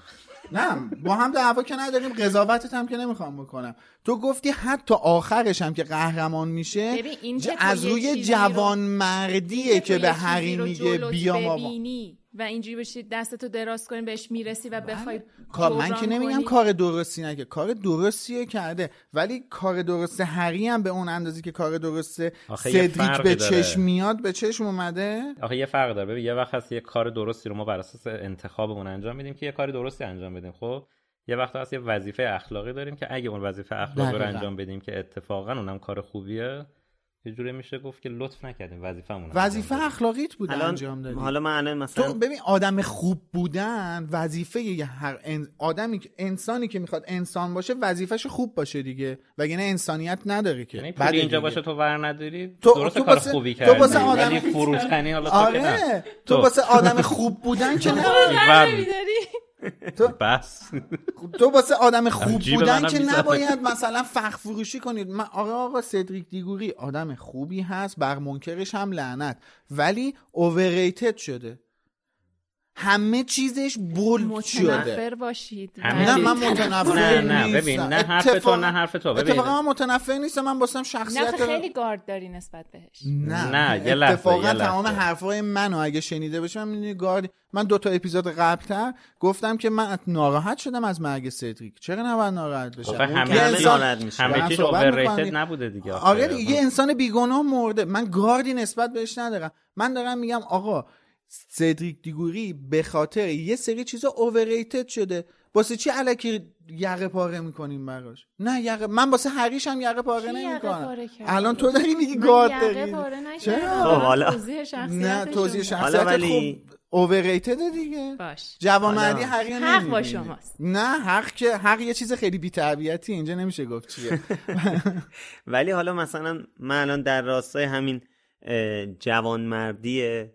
نه با هم دعوا که نداریم قضاوتت هم که نمی‌خوام بکنم. تو گفتی حتی آخرش هم که قهرمان میشه این از روی جوانمردیه که به هری میگه بیا ما و اینجوری بشی دستتو دراز کنی بهش می‌رسی و بخوای کار من که نمیگم کنی. کار درستی نکرد کار درستیه کرده. ولی کار درست هری هم به اون اندازی که کار درست آخه یه سدریک به داره. چشم میاد به چشم اومده. آخه یه فرق داره. ببین یه وقت هست یه کار درستی رو ما بر اساس انتخابمون انجام میدیم که یه کاری درستی انجام بدیم. خب؟ یه وقت هست یه وظیفه اخلاقی داریم که اگه اون وظیفه اخلاقی رو. انجام بدیم که اتفاقا اونم کار خوبیه یه جوری میشه گفت که لطف نکردیم وظیفمون وظیفه اخلاقیت بود الان انجام دادی حالا من الان مثلا تو ببین آدم خوب بودن وظیفه یه هر ان- آدمی که انسانی که می‌خواد انسان باشه وظیفش خوب باشه دیگه. وگرنه انسانیت نداره که. یعنی پولی اینجا دیگه. باشه تو ور نداری؟ تو- درست تو کار خوبی تو کردی واسه آدم- ولی فروتنی حالا تو. آره. تو واسه آدم خوب بودن که نه. ور- تو بس. تو واسه آدم خوب بودن که. نباید مثلا فخ فروشی کنید. من آقا آقا سدریک دیگوری آدم خوبی هست بر منکرش هم لعنت. ولی اوورریتد شده. همه چیزش بولد شده متنفر باشید همه نه من متنفر نه نه. ببین نه حرف تو اتفاقا- نه حرف تو ببین اتفاقا من متنفر نیستم من واسم نه شخصیت آخه خیلی گارد داری نسبت بهش نه نه، یه لحظه، اتفاقا. تمام حرفای منو اگه شنیده باشم می‌دونی گارد من دو تا اپیزود قبلتر گفتم که من ناراحت شدم از مرگ سدریک چرا نباید ناراحت بشم همه که همه چیز- انسان-. همه چیز اوورریتد. نبوده دیگه. آره دیگه یه انسان بیگناه مرده من گاردی نسبت بهش ندارم من دارم میگم آقا سدریک دیگوری به خاطر یه سری چیزا اوورریتد شده. واسه چی الکی یقه پاره می‌کنیم براش؟ نه یقه من واسه هریش هم یقه پاره نمی‌کنم؟ الان تو داری میگی گارد یقه داری پاره چرا؟ خب، حالا- نه توضیح شخصیت ولی- اوورریتد دیگه. باش. جوانمردی حقی حق با. شماست. نه حق که حق یه چیز خیلی بی‌تربیتی اینجا نمیشه گفت چیه. ولی حالا مثلا من الان در راستای همین جوانمردی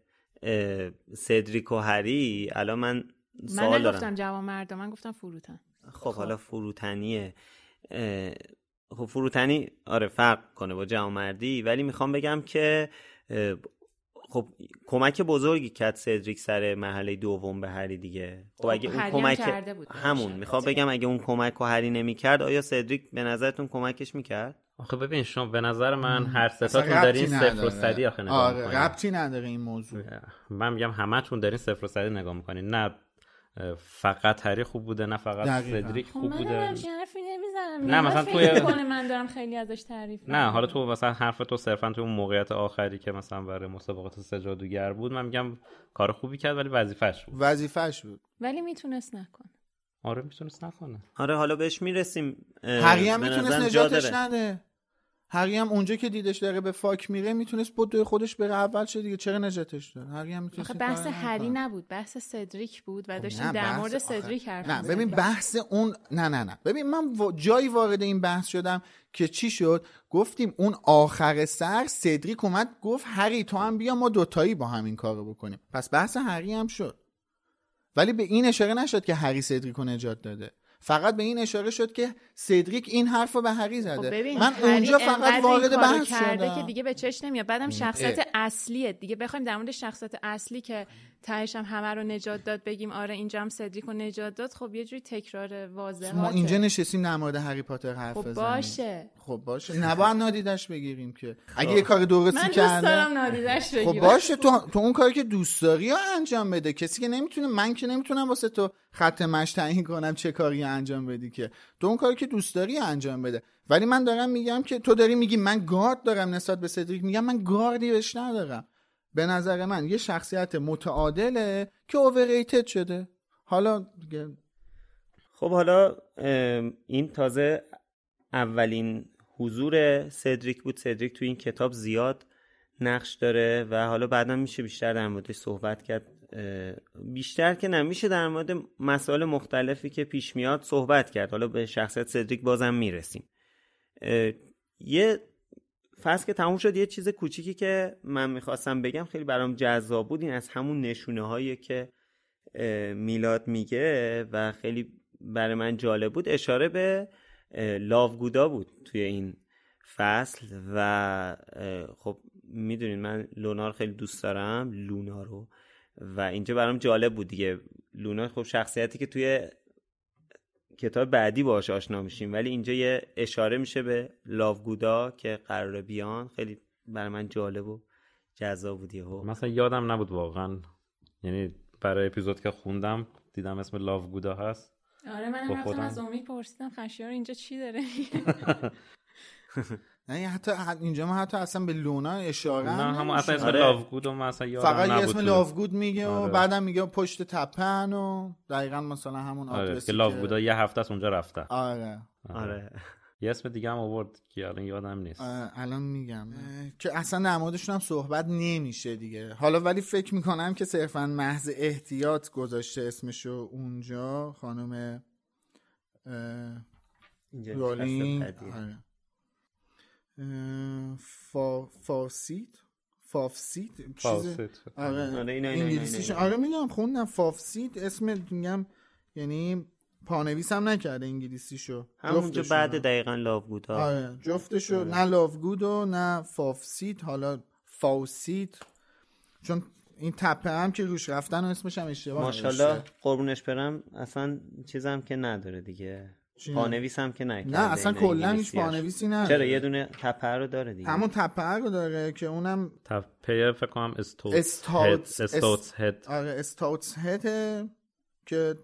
اه، سدریک و هری الان من من سوال نگفتم دارم. جوان مردا من گفتم فروتن. خب حالا فروتنیه. خب فروتنی آره فرق کنه با جوانمردی ولی می‌خوام بگم که خب کمک بزرگی کرد سدریک سر مرحله دوم به هری دیگه خب اگه اون کمک کرده بود. همون می‌خوام بگم اگه اون کمک رو هری نمی‌کرد آیا سدریک به نظرتون کمکش می‌کرد آخه ببین شما به نظر من هر ستاتون دارین صفر و. صدی آخه نگاه آره. ربطی نداره این موضوع من میگم همتون دارین صفر و صدی نگاه می‌کنین نه فقط هری خوب بوده نه فقط دقیقاً. خب خوب من بوده. حرفی نمی‌زنم. نه، مثلا توی- کنه من دارم خیلی ازش تعریف نه. حالا تو مثلا حرف تو صرفا تو اون موقعیت آخری که مثلا برای مسابقات سه جادوگر بود من میگم کار خوبی کرد ولی وظیفش بود. وظیفش بود. ولی می‌تونست نکنه. آره می‌تونست نکنه. آره حالا بهش می‌رسیم هم می‌تونست نجاتش نده. هری هم اونجا که دیدش داره به فاک میره می‌تونست بود خودش بره اول شه دیگه؟ چرا نجاتش داد؟ هری هم می‌تونست بحث هری نبود بحث سدریک بود و داشتیم در مورد سدریک حرف نه ببین بحث اون نه نه نه. ببین من جایی وارد این بحث شدم که چی شد؟ گفتیم اون آخر سر سدریک اومد گفت هری تو هم بیا ما دوتایی با هم این کارو بکنیم. پس بحث هری هم شد. ولی به این اشاره نشد که هری سدریک رو نجات داده. فقط به این اشاره شد که سدریک این حرف رو به هری زده. خب من اونجا فقط وارد بحث کرده که دیگه به چش نمیاد. بعدم شخصیت اصلیه. دیگه بخوایم در مورد شخصیت اصلی که تهش هم همه رو نجات داد بگیم آره اینجا هم سدریک رو نجات داد. خب یه جوری تکرار واضحه. ما اینجا نشستیم در مورد هری پاتر حرف خب باشه. خب باشه. نباید نادیدش بگیریم که. اگه یه کار درستی من کرده من دوست دارم نادیدش بگیرم. خب باشه. تو تو اون کاری که دوست داری انجام بده. کسی که نمی‌تونه من که نمی‌تونم واسه تو خط مش تعیین کنم چه کاری انجام بدی که. تو اون کاری که دوست داری انجام بده. ولی من دارم میگم که تو داری میگی من گارد دارم نسبت به سدریک میگم من گاردی بهش ندارم. به نظر من یه شخصیت متعادله که اووریتد شده. حالا دیگه خب حالا این تازه اولین حضور سدریک بود. سدریک تو این کتاب زیاد نقش داره و حالا بعدا میشه بیشتر در موردش صحبت کرد. بیشتر که نمیشه در مورد مسائل مختلفی که پیش میاد صحبت کرد. حالا به شخصیت سدریک بازم می‌رسیم. یه فصل که تموم شد یه چیز کوچیکی که من می‌خواستم بگم خیلی برام جذاب بود این از همون نشونه هایی که میلاد میگه و خیلی برای من جالب بود. اشاره به لاوگودا بود توی این فصل و خب می‌دونین من لونا رو خیلی دوست دارم لونا رو و اینجا برام جالب بود دیگه. لونا خب شخصیتی که توی کتاب بعدی باهاش آشنا میشیم ولی اینجا یه اشاره میشه به لاوگودا که قرار بیان. خیلی برای من جالب و جذاب بود یهو. مثلا یادم نبود واقعا. یعنی برای اپیزود که خوندم دیدم اسم لاوگودا هست. آره من رفتم از امید پرسیدم خشیار اینجا چی داره؟ نه حتی اینجا ما حتی اصلا به لونا اشاره نه هم اصلا اسم آره. لاوگود و اصلا یادم فقط یه اسم لاوگود میگه آره. و بعدم میگه پشت تپن و دقیقا مثلا همون آره. آدرسی که لاوگودا یه هفته از اونجا رفته. آره. آره. یه اسم دیگه هم آورد که الان یادم نیست. الان میگم. که اصلا در موردشون هم صحبت نمیشه دیگه. حالا ولی فکر می‌کنم که صرفا محض احتیاط گذاشته اسمشو اونجا خانم رولینگ آره. فا... فاسید فافسید فاسید آره. انگلیسیش آره میگم خوندم. فافسید اسم میگم یعنی پانویس هم نکرده انگلیسیشو. همونجا بعد دقیقا لاوگود آره جفتشو نه لاوگود و نه فافسید حالا فاسید چون این تپه هم که روش رفتن و اسمش هم اشتباه ماشاءالله قربونش برم اصلا چیزم که نداره دیگه. پانویس هم که نکرده. نه اصلا کلا هیچ پانویسی نه چرا؟ یه دونه تپه رو داره دیگه. همون تپه رو داره که اونم تپه فکر کنم استوت استوت استوت هد. آره استوت هد که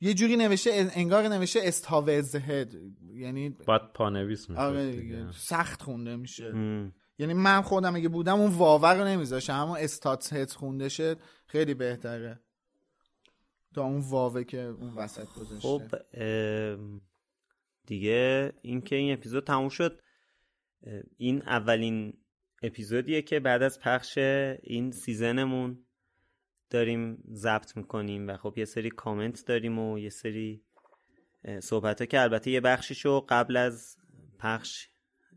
یه جوری نوشته انگار نوشته استاوز هد. یعنی باید پانویس میشه آره دیگه. سخت خونده میشه. ام. یعنی من خودم اگه بودم اون واور رو نمیذاشم اما استات هد خونده شد خیلی بهتره. تا اون واوه که اون وسط گذاشته. خب دیگه اینکه این اپیزود تموم شد. این اولین اپیزودیه که بعد از پخش این سیزنمون داریم ضبط می‌کنیم و خب یه سری کامنت داریم و یه سری صحبت ها که البته یه بخشیشو قبل از پخش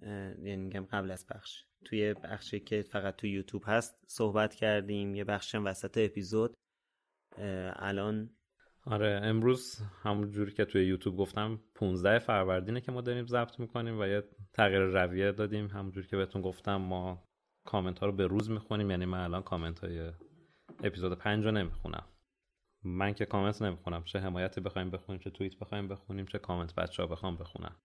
یعنی میگم قبل از پخش توی بخشی که فقط تو یوتیوب هست صحبت کردیم یه بخش وسط اپیزود. الان آره امروز همون جوری که توی یوتیوب گفتم 15 فروردینه که ما داریم ضبط می‌کنیم و یه تغییر رویه دادیم. همونجوری که بهتون گفتم ما کامنت ها رو به روز می‌خونیم. یعنی من الان کامنت های اپیزود 5 رو نمی‌خونم. من که کامنت نمی‌خونم. چه حمایتی بخوایم بخونیم چه توییت بخوایم بخونیم چه کامنت بچه ها بخوام بخونم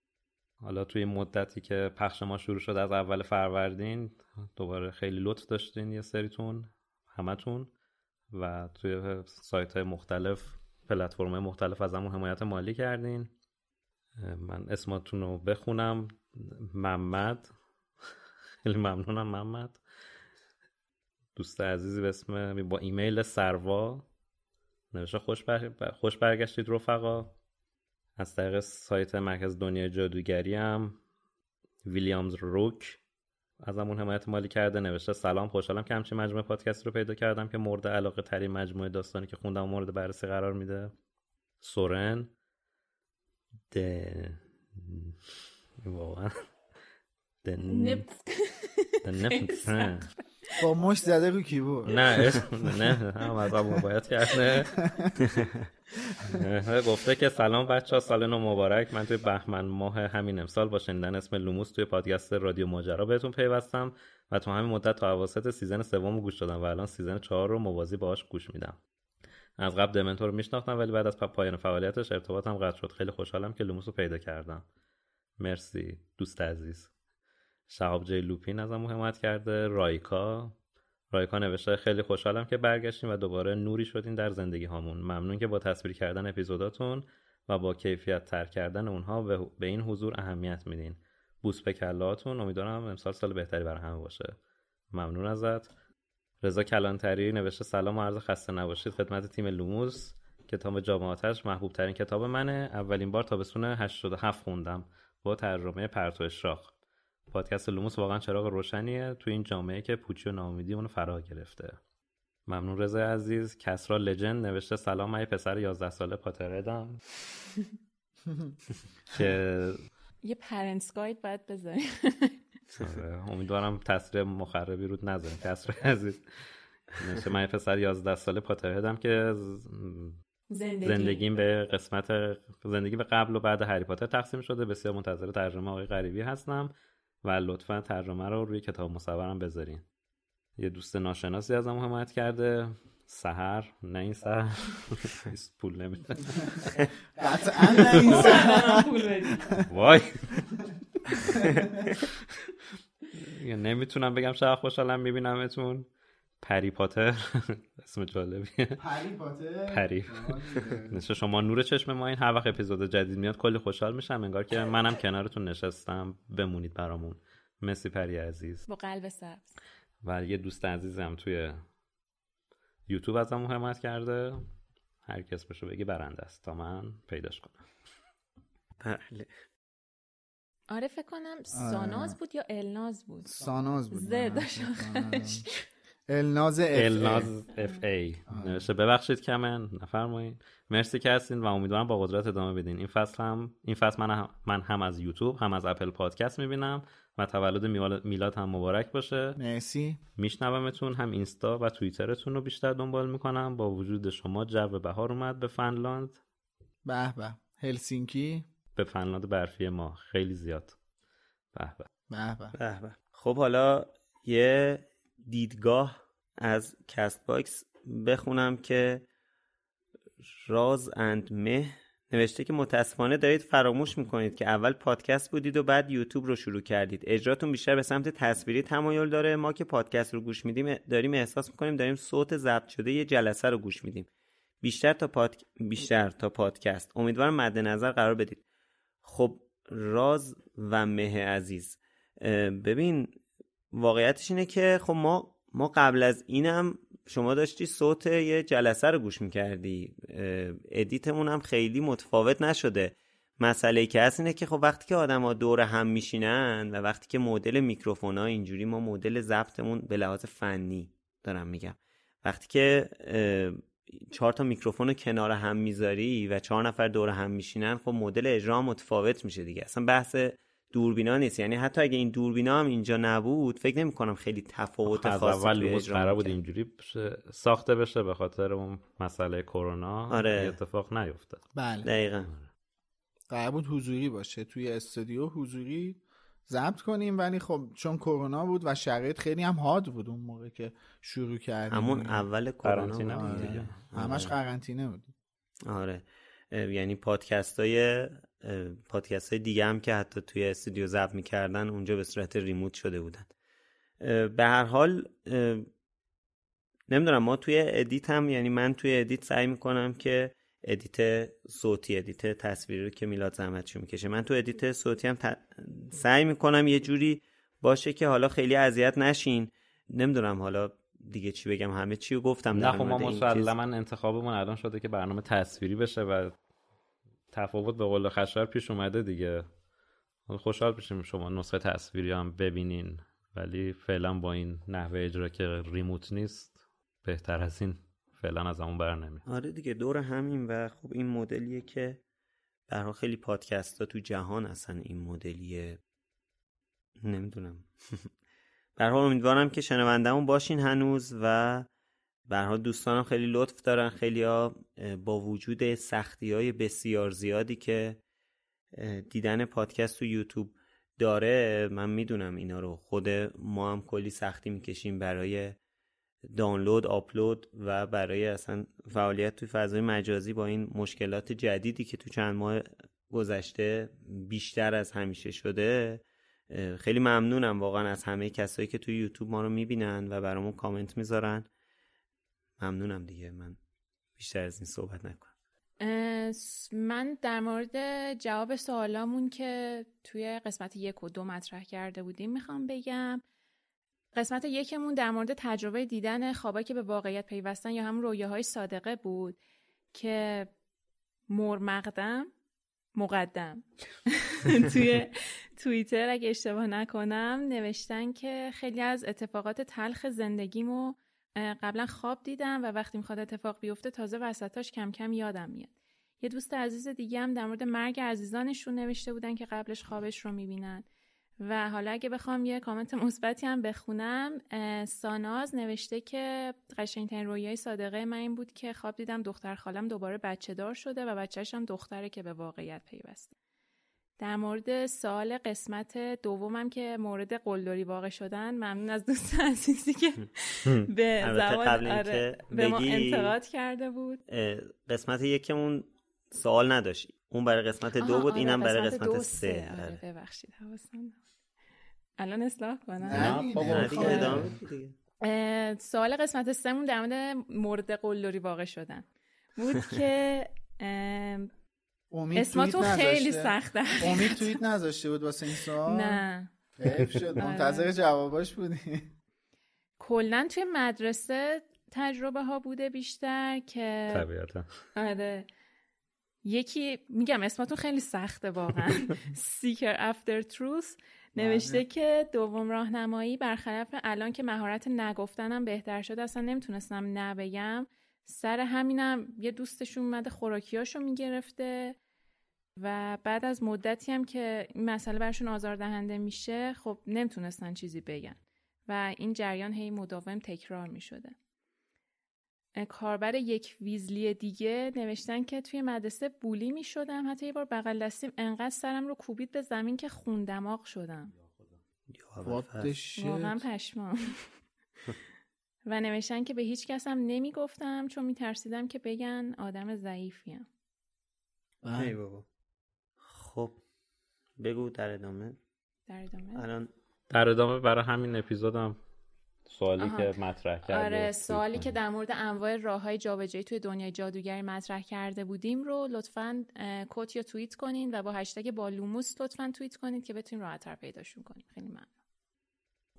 حالا توی مدتی که پخش ما شروع شد از اول فروردین دوباره خیلی لطف داشتین یه سریتون همتون و توی سایت های مختلف پلتفرم مختلف از همون حمایت مالی کردین. من اسماتون رو بخونم. محمد. خیلی ممنونم محمد. دوست عزیزی به اسم با ایمیل سروا. نوشته خوش, بر... خوش برگشتید رفقا. از طریق سایت مرکز دنیای جادوگری هم. ویلیامز روک. از همون حمایت مالی کرده نوشته سلام خوشحالم که همچین مجموعه پادکست رو پیدا کردم که مورد علاقه ترین مجموعه داستانی که خوندم مورد بررسی قرار میده. سورن. ده واقعا. با مش زده رو کیبورد. نه نه هم از باید کرده. گفته که سلام بچه ها سال نو مبارک. من توی بهمن ماه همین امسال با شنیدن اسم لوموس توی پادکست رادیو ماجرا بهتون پیوستم و تو همین مدت تا اواسط season سوم گوش دادم و الان season چهار رو موازی باهاش گوش میدم. از قبل دمنتور رو میشناختم ولی بعد از پایان فعالیتش ارتباطم قطع شد. خیلی خوشحالم که لوموس رو پیدا کردم. مرسی دوست عزیز. شهاب جی لوپین ازم حمایت کرده. رایکا. رایکا نوشته خیلی خوشحالم که برگشتین و دوباره نوری شدین در زندگی هامون ممنون که با تصویر کردن اپیزوداتون و با کیفیت تر کردن اونها به این حضور اهمیت میدین. بوس به کله‌تون. امیدوارم امسال سال بهتری برای همه باشه. ممنون ازت. رضا کلانتری نوشته سلام و عرض خسته نباشید. خدمت تیم لوموس. کتاب جام آتش محبوب ترین کتاب منه. اولین بار تابستون 87 خوندم. با ترجمه پرتو اشراق. پادکست لوموس واقعا چراغ روشنیه. تو این جامعه که پوچی و ناامیدی اونو فرا گرفته. ممنون رضا عزیز. کسرا Legend نوشته سلام من پسر 11 ساله Potterhead م که یه پرنس گاید باید بذاری آره، امیدوارم تصویر مخربی رود نذاریم. کسرا عزیز. نوشته من پسر 11 ساله پاتردم که زندگی. زندگیم به قسمت زندگی به قبل و بعد هری پاتر تقسیم شده. بسیار منتظر ترجمه آقای غریبی هستم. و لطفا ترجمه رو روی کتاب مصورم بذارین. یه دوست ناشناسی ازم حمایت کرده. سهر نه این سهر پول نمیده. قطعا نه این سهر وای. نمی‌تونم بگم شاید خوشحالم میبینمتون. پری پاتر. اسم جالبیه. پری پاتر؟ پری. شما نور چشم ما این هر وقت اپیزود جدید میاد کلی خوشحال میشم. انگار که منم کنارتون نشستم. بمونید برامون. مسی پری عزیز. با قلب سبز. و یه دوست عزیزم توی یوتیوب ازم حمایت کرده. هر کس بشه بگی برنده است. تا من پیداش کنم. بله. آره فکر کنم ساناز بود یا الناز بود؟ ساناز بود. زد الناز اف الناز اف ای نوشته ببخشید کمن نفرمایید. مرسی که هستین و امیدوارم با قدرت ادامه بدین. این فصل هم این فصل من هم, من هم از یوتیوب هم از اپل پادکست می‌بینم و تولد میلاد هم مبارک باشه. مرسی. میشنومتون هم اینستا و توییترتون رو بیشتر دنبال می‌کنم. با وجود شما جو بهار اومد به فنلاند. به به. هلسینکی. به فنلاند برفی ما. خیلی زیاد. به به. به به. خب حالا یه دیدگاه از Castbox بخونم که راز اند مه. نوشته که متاسفانه دارید فراموش می‌کنید که اول پادکست بودید و بعد یوتیوب رو شروع کردید. اجراتون بیشتر به سمت تصویری تمایل داره. ما که پادکست رو گوش میدیم داریم احساس می‌کنیم داریم صوت ضبط شده یه جلسه رو گوش میدیم. بیشتر تا پاد... بیشتر تا پادکست. امیدوارم مد نظر قرار بدید. خب راز و مه عزیز. ببین واقعیتش اینه که خب ما ما قبل از اینم شما داشتی صوت یه جلسه رو گوش می‌کردی. ادیتمون هم خیلی متفاوت نشده. مسئله که هست اینه که خب وقتی که آدم ها دور هم میشینن و وقتی که مدل میکروفون ها اینجوری ما مدل ضبطمون به لحاظ فنی دارم میگم. وقتی که چهار تا میکروفون رو کنار هم می‌ذاری و چهار نفر دور هم میشینن خب مدل اجرا متفاوت میشه دیگه. اصلا بحث دوربینا نیست. یعنی حتی اگه این دوربینا هم اینجا نبود فکر نمی کنم خیلی تفاوت از اول قرار بود اینجوری ساخته بشه به خاطر اون مسئله کرونا. آره. اتفاق نیفتاد. بله. دقیقا. قرار بود حضوری باشه توی استودیو حضوری ضبط کنیم ولی خب چون کرونا بود و شرایط خیلی هم حاد بود اون موقع که شروع کردیم. همون اول کرونا بود. همش قرنطینه بود. آره. یعنی پادکست های پادکست های دیگه هم که حتی توی استودیو ضبط می‌کردن اونجا به صورت remote شده بودن. به هر حال نمی‌دونم ما توی edit هم یعنی من توی edit سعی می‌کنم که edit صوتی edit تصویری رو که میلاد زحمتشو می‌کشه. من تو edit صوتی هم سعی می‌کنم یه جوری باشه که حالا خیلی اذیت نشین. نمی‌دونم حالا دیگه چی بگم همه چی رو گفتم نه خب ما مسلما انتخابمون الان شده که برنامه تصویری بشه و تفاوت به قول خشر پیش اومده دیگه. خوشحال بشیم شما نسخه تصویری هم ببینین ولی فعلا با این نحوه اجرا که ریموت نیست بهتر از این فعلا از همون بر نمی آره دیگه دور همین و خب این مدلیه که برای خیلی پادکست ها تو جهان اصلا این مدلیه. نمی‌دونم. برای امیدوارم که شنوندهمون باشین هنوز و برها دوستانم خیلی لطف دارن. خیلی ها با وجود سختی های بسیار زیادی که دیدن پادکست تو یوتیوب داره من می‌دونم اینا رو. خود ما هم کلی سختی می‌کشیم برای دانلود آپلود و برای اصلا فعالیت توی فضای مجازی با این مشکلات جدیدی که تو چند ماه گذشته بیشتر از همیشه شده. خیلی ممنونم واقعا از همه کسایی که توی یوتیوب ما رو می‌بینن و برامون کامنت می‌ذارن. ممنونم دیگه. من بیشتر از این صحبت نکنم. من در مورد جواب سوالامون که توی قسمت یک و دو مطرح کرده بودیم می‌خوام بگم قسمت یکمون در مورد تجربه دیدن خوابایی که به واقعیت پیوستن یا هم رویاهای صادقه بود که مرمقدم مقدم. توی توییتر اگه اشتباه نکنم نوشتن که خیلی از اتفاقات تلخ زندگیمو قبلا خواب دیدم و وقتی می‌خواد اتفاق بیفته تازه وسطاش کم کم یادم میاد. یه دوست عزیز دیگه هم در مورد مرگ عزیزانشون نوشته بودن که قبلش خوابش رو می‌بینن. و حالا اگه بخوام یه کامنت مثبتی هم بخونم ساناز نوشته که قشنگترین رویای صادقه من این بود که خواب دیدم دختر خالم دوباره بچه دار شده و بچهش هم دختره که به واقعیت پیوسته. در مورد سال قسمت دومم که مورد قلدری واقع شدن ممنون از دوست عزیزی که به زبان آره به ما انتقاد کرده بود. قسمت یکمون سوال نداشت. اون برای قسمت دو بود آره اینم برای قسمت سه. آره, آره. ببخشید حواسم الان اصلاح کنم؟ نه سوال قسمت سمون در مورد مورد قلدری واقع شدن بود که اسماتون خیلی سخته. امید توییت نذاشته بود واسه این سوال نه. حیف شد. منتظر جواباش بودی. کلا توی مدرسه تجربه ها بوده بیشتر که طبیعتا. آره. یکی میگم اسمتون خیلی سخته واقعا. Seeker After Truth نوشته که دوم راهنمایی برخلاف الان که مهارت نگفتنم بهتر شده اصلا نمی‌تونستم نبگم. سر همینم یه دوستشون اومده خوراکیاشو می‌گرفته و بعد از مدتی هم که این مسئله برشون آزاردهنده میشه خب نمی‌تونستن چیزی بگن و این جریان هی مداوم تکرار می‌شده. کاربر یک ویزلی دیگه نوشتن که توی مدرسه بولی می شدم حتی یه بار بغل دستیم انقدر سرم رو کوبید به زمین که خوندماغ شدم. واقعا. پشمام. و نوشتن که به هیچ کس هم نمی گفتم چون می ترسیدم که بگن آدم ضعیفیم ای بابا. خب بگو در ادامه. در ادامه؟ الان در ادامه برای همین اپیزودم سوالی آها. که مطرح کرده آره سوالی که در مورد انواع راه های جابجایی توی دنیای جادوگری مطرح کرده بودیم رو لطفا کوت یا توییت کنین و با هشتگ بالوموس لطفا توییت کنید که بتونیم راحتتر پیداشون کنیم خیلی ممنون.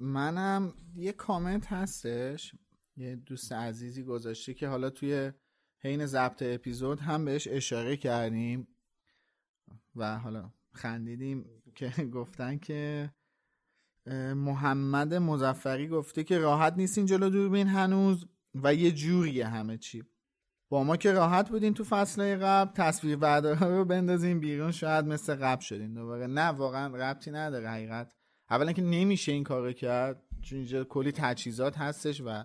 منم یه کامنت هستش یه دوست عزیزی گذاشته که حالا توی حین ضبط اپیزود هم بهش اشاره کردیم و حالا خندیدیم که گفتن که محمد مزفری گفته که راحت نیستین جلو دوربین هنوز و یه جوریه همه چی. با ما که راحت بودین تو فصله قبل تصویر بردارا رو بندازین بیرون شاید مثل قبل شدین دوباره. نه واقعا ربطی نداره حقیقت. اولا که نمیشه این کارو کرد چون اینجا کلی تجهیزات هستش و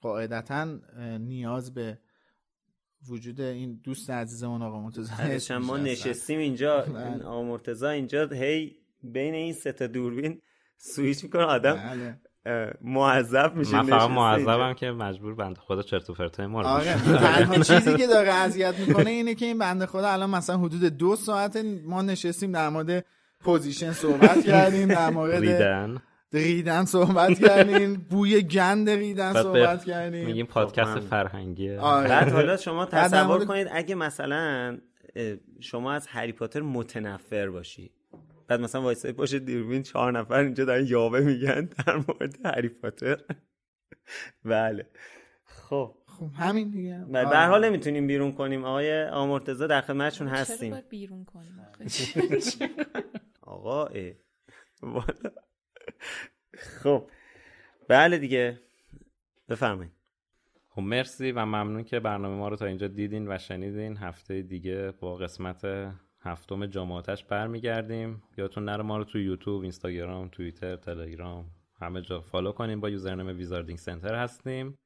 قاعدتا نیاز به وجود این دوست عزیزمون آقا مرتضی ما نشستیم اینجا. بله. آقا مرتضی اینجا هی بین این سه تا دوربین سویچ می‌کنه. آدم بله. معذب میشه من فقط معذبم که مجبور بنده خدا چرت و پرتای ما رو تنها چیزی که داره اذیت می‌کنه اینه که این بنده خدا الان مثلا حدود دو ساعت ما نشستیم در مورد position صحبت کردیم در مورد ریدن. ریدن صحبت کردیم بوی گند ریدن صحبت کردیم میگیم پادکست فرهنگیه آره. بعد حالا شما تصور کنید اگه مثلا شما از هری پاتر متنفر باشی. بعد مثلا وایسای باشه دوربین چهار نفر اینجا دارن یاوه میگن در مورد هری پاتر. بله. خب. خب همین دیگه. به هر حال نمی‌تونیم بیرون کنیم. آقای آمرتضی در خدمتشون هستیم. چرا باید بیرون کنیم؟ آقا. والا. خب. بله دیگه. بفرمایید. خب مرسی و ممنون که برنامه ما رو تا اینجا دیدین و شنیدین. هفته دیگه با قسمت هفتم جام آتش برمیگردیم. یادتون نره ما رو تو یوتیوب اینستاگرام توییتر تلگرام همه جا follow کنیم با username Wizarding Center هستیم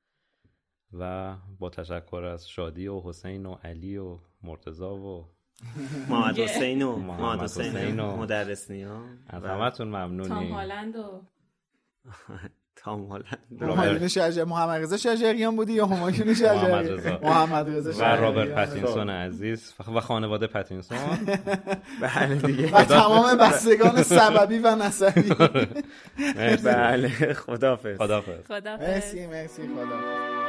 و با تشکر از شادی و حسین و علی و مرتضی و محمد حسین و محمد حسین و مدرس نیا از همتون تام ممنونیم هالند و تام هالند. شجر محمد رضا شجریان بودی یا همایون محمد شجریان؟ رضا. محمد رضا و. رابرت پتینسون عزیز. و خانواده پتینسون بله دیگه. و تمام بستگان سببی و نسبی. مرسی. بله. خدافظ خدافظ خدا مرسی مرسی. خدا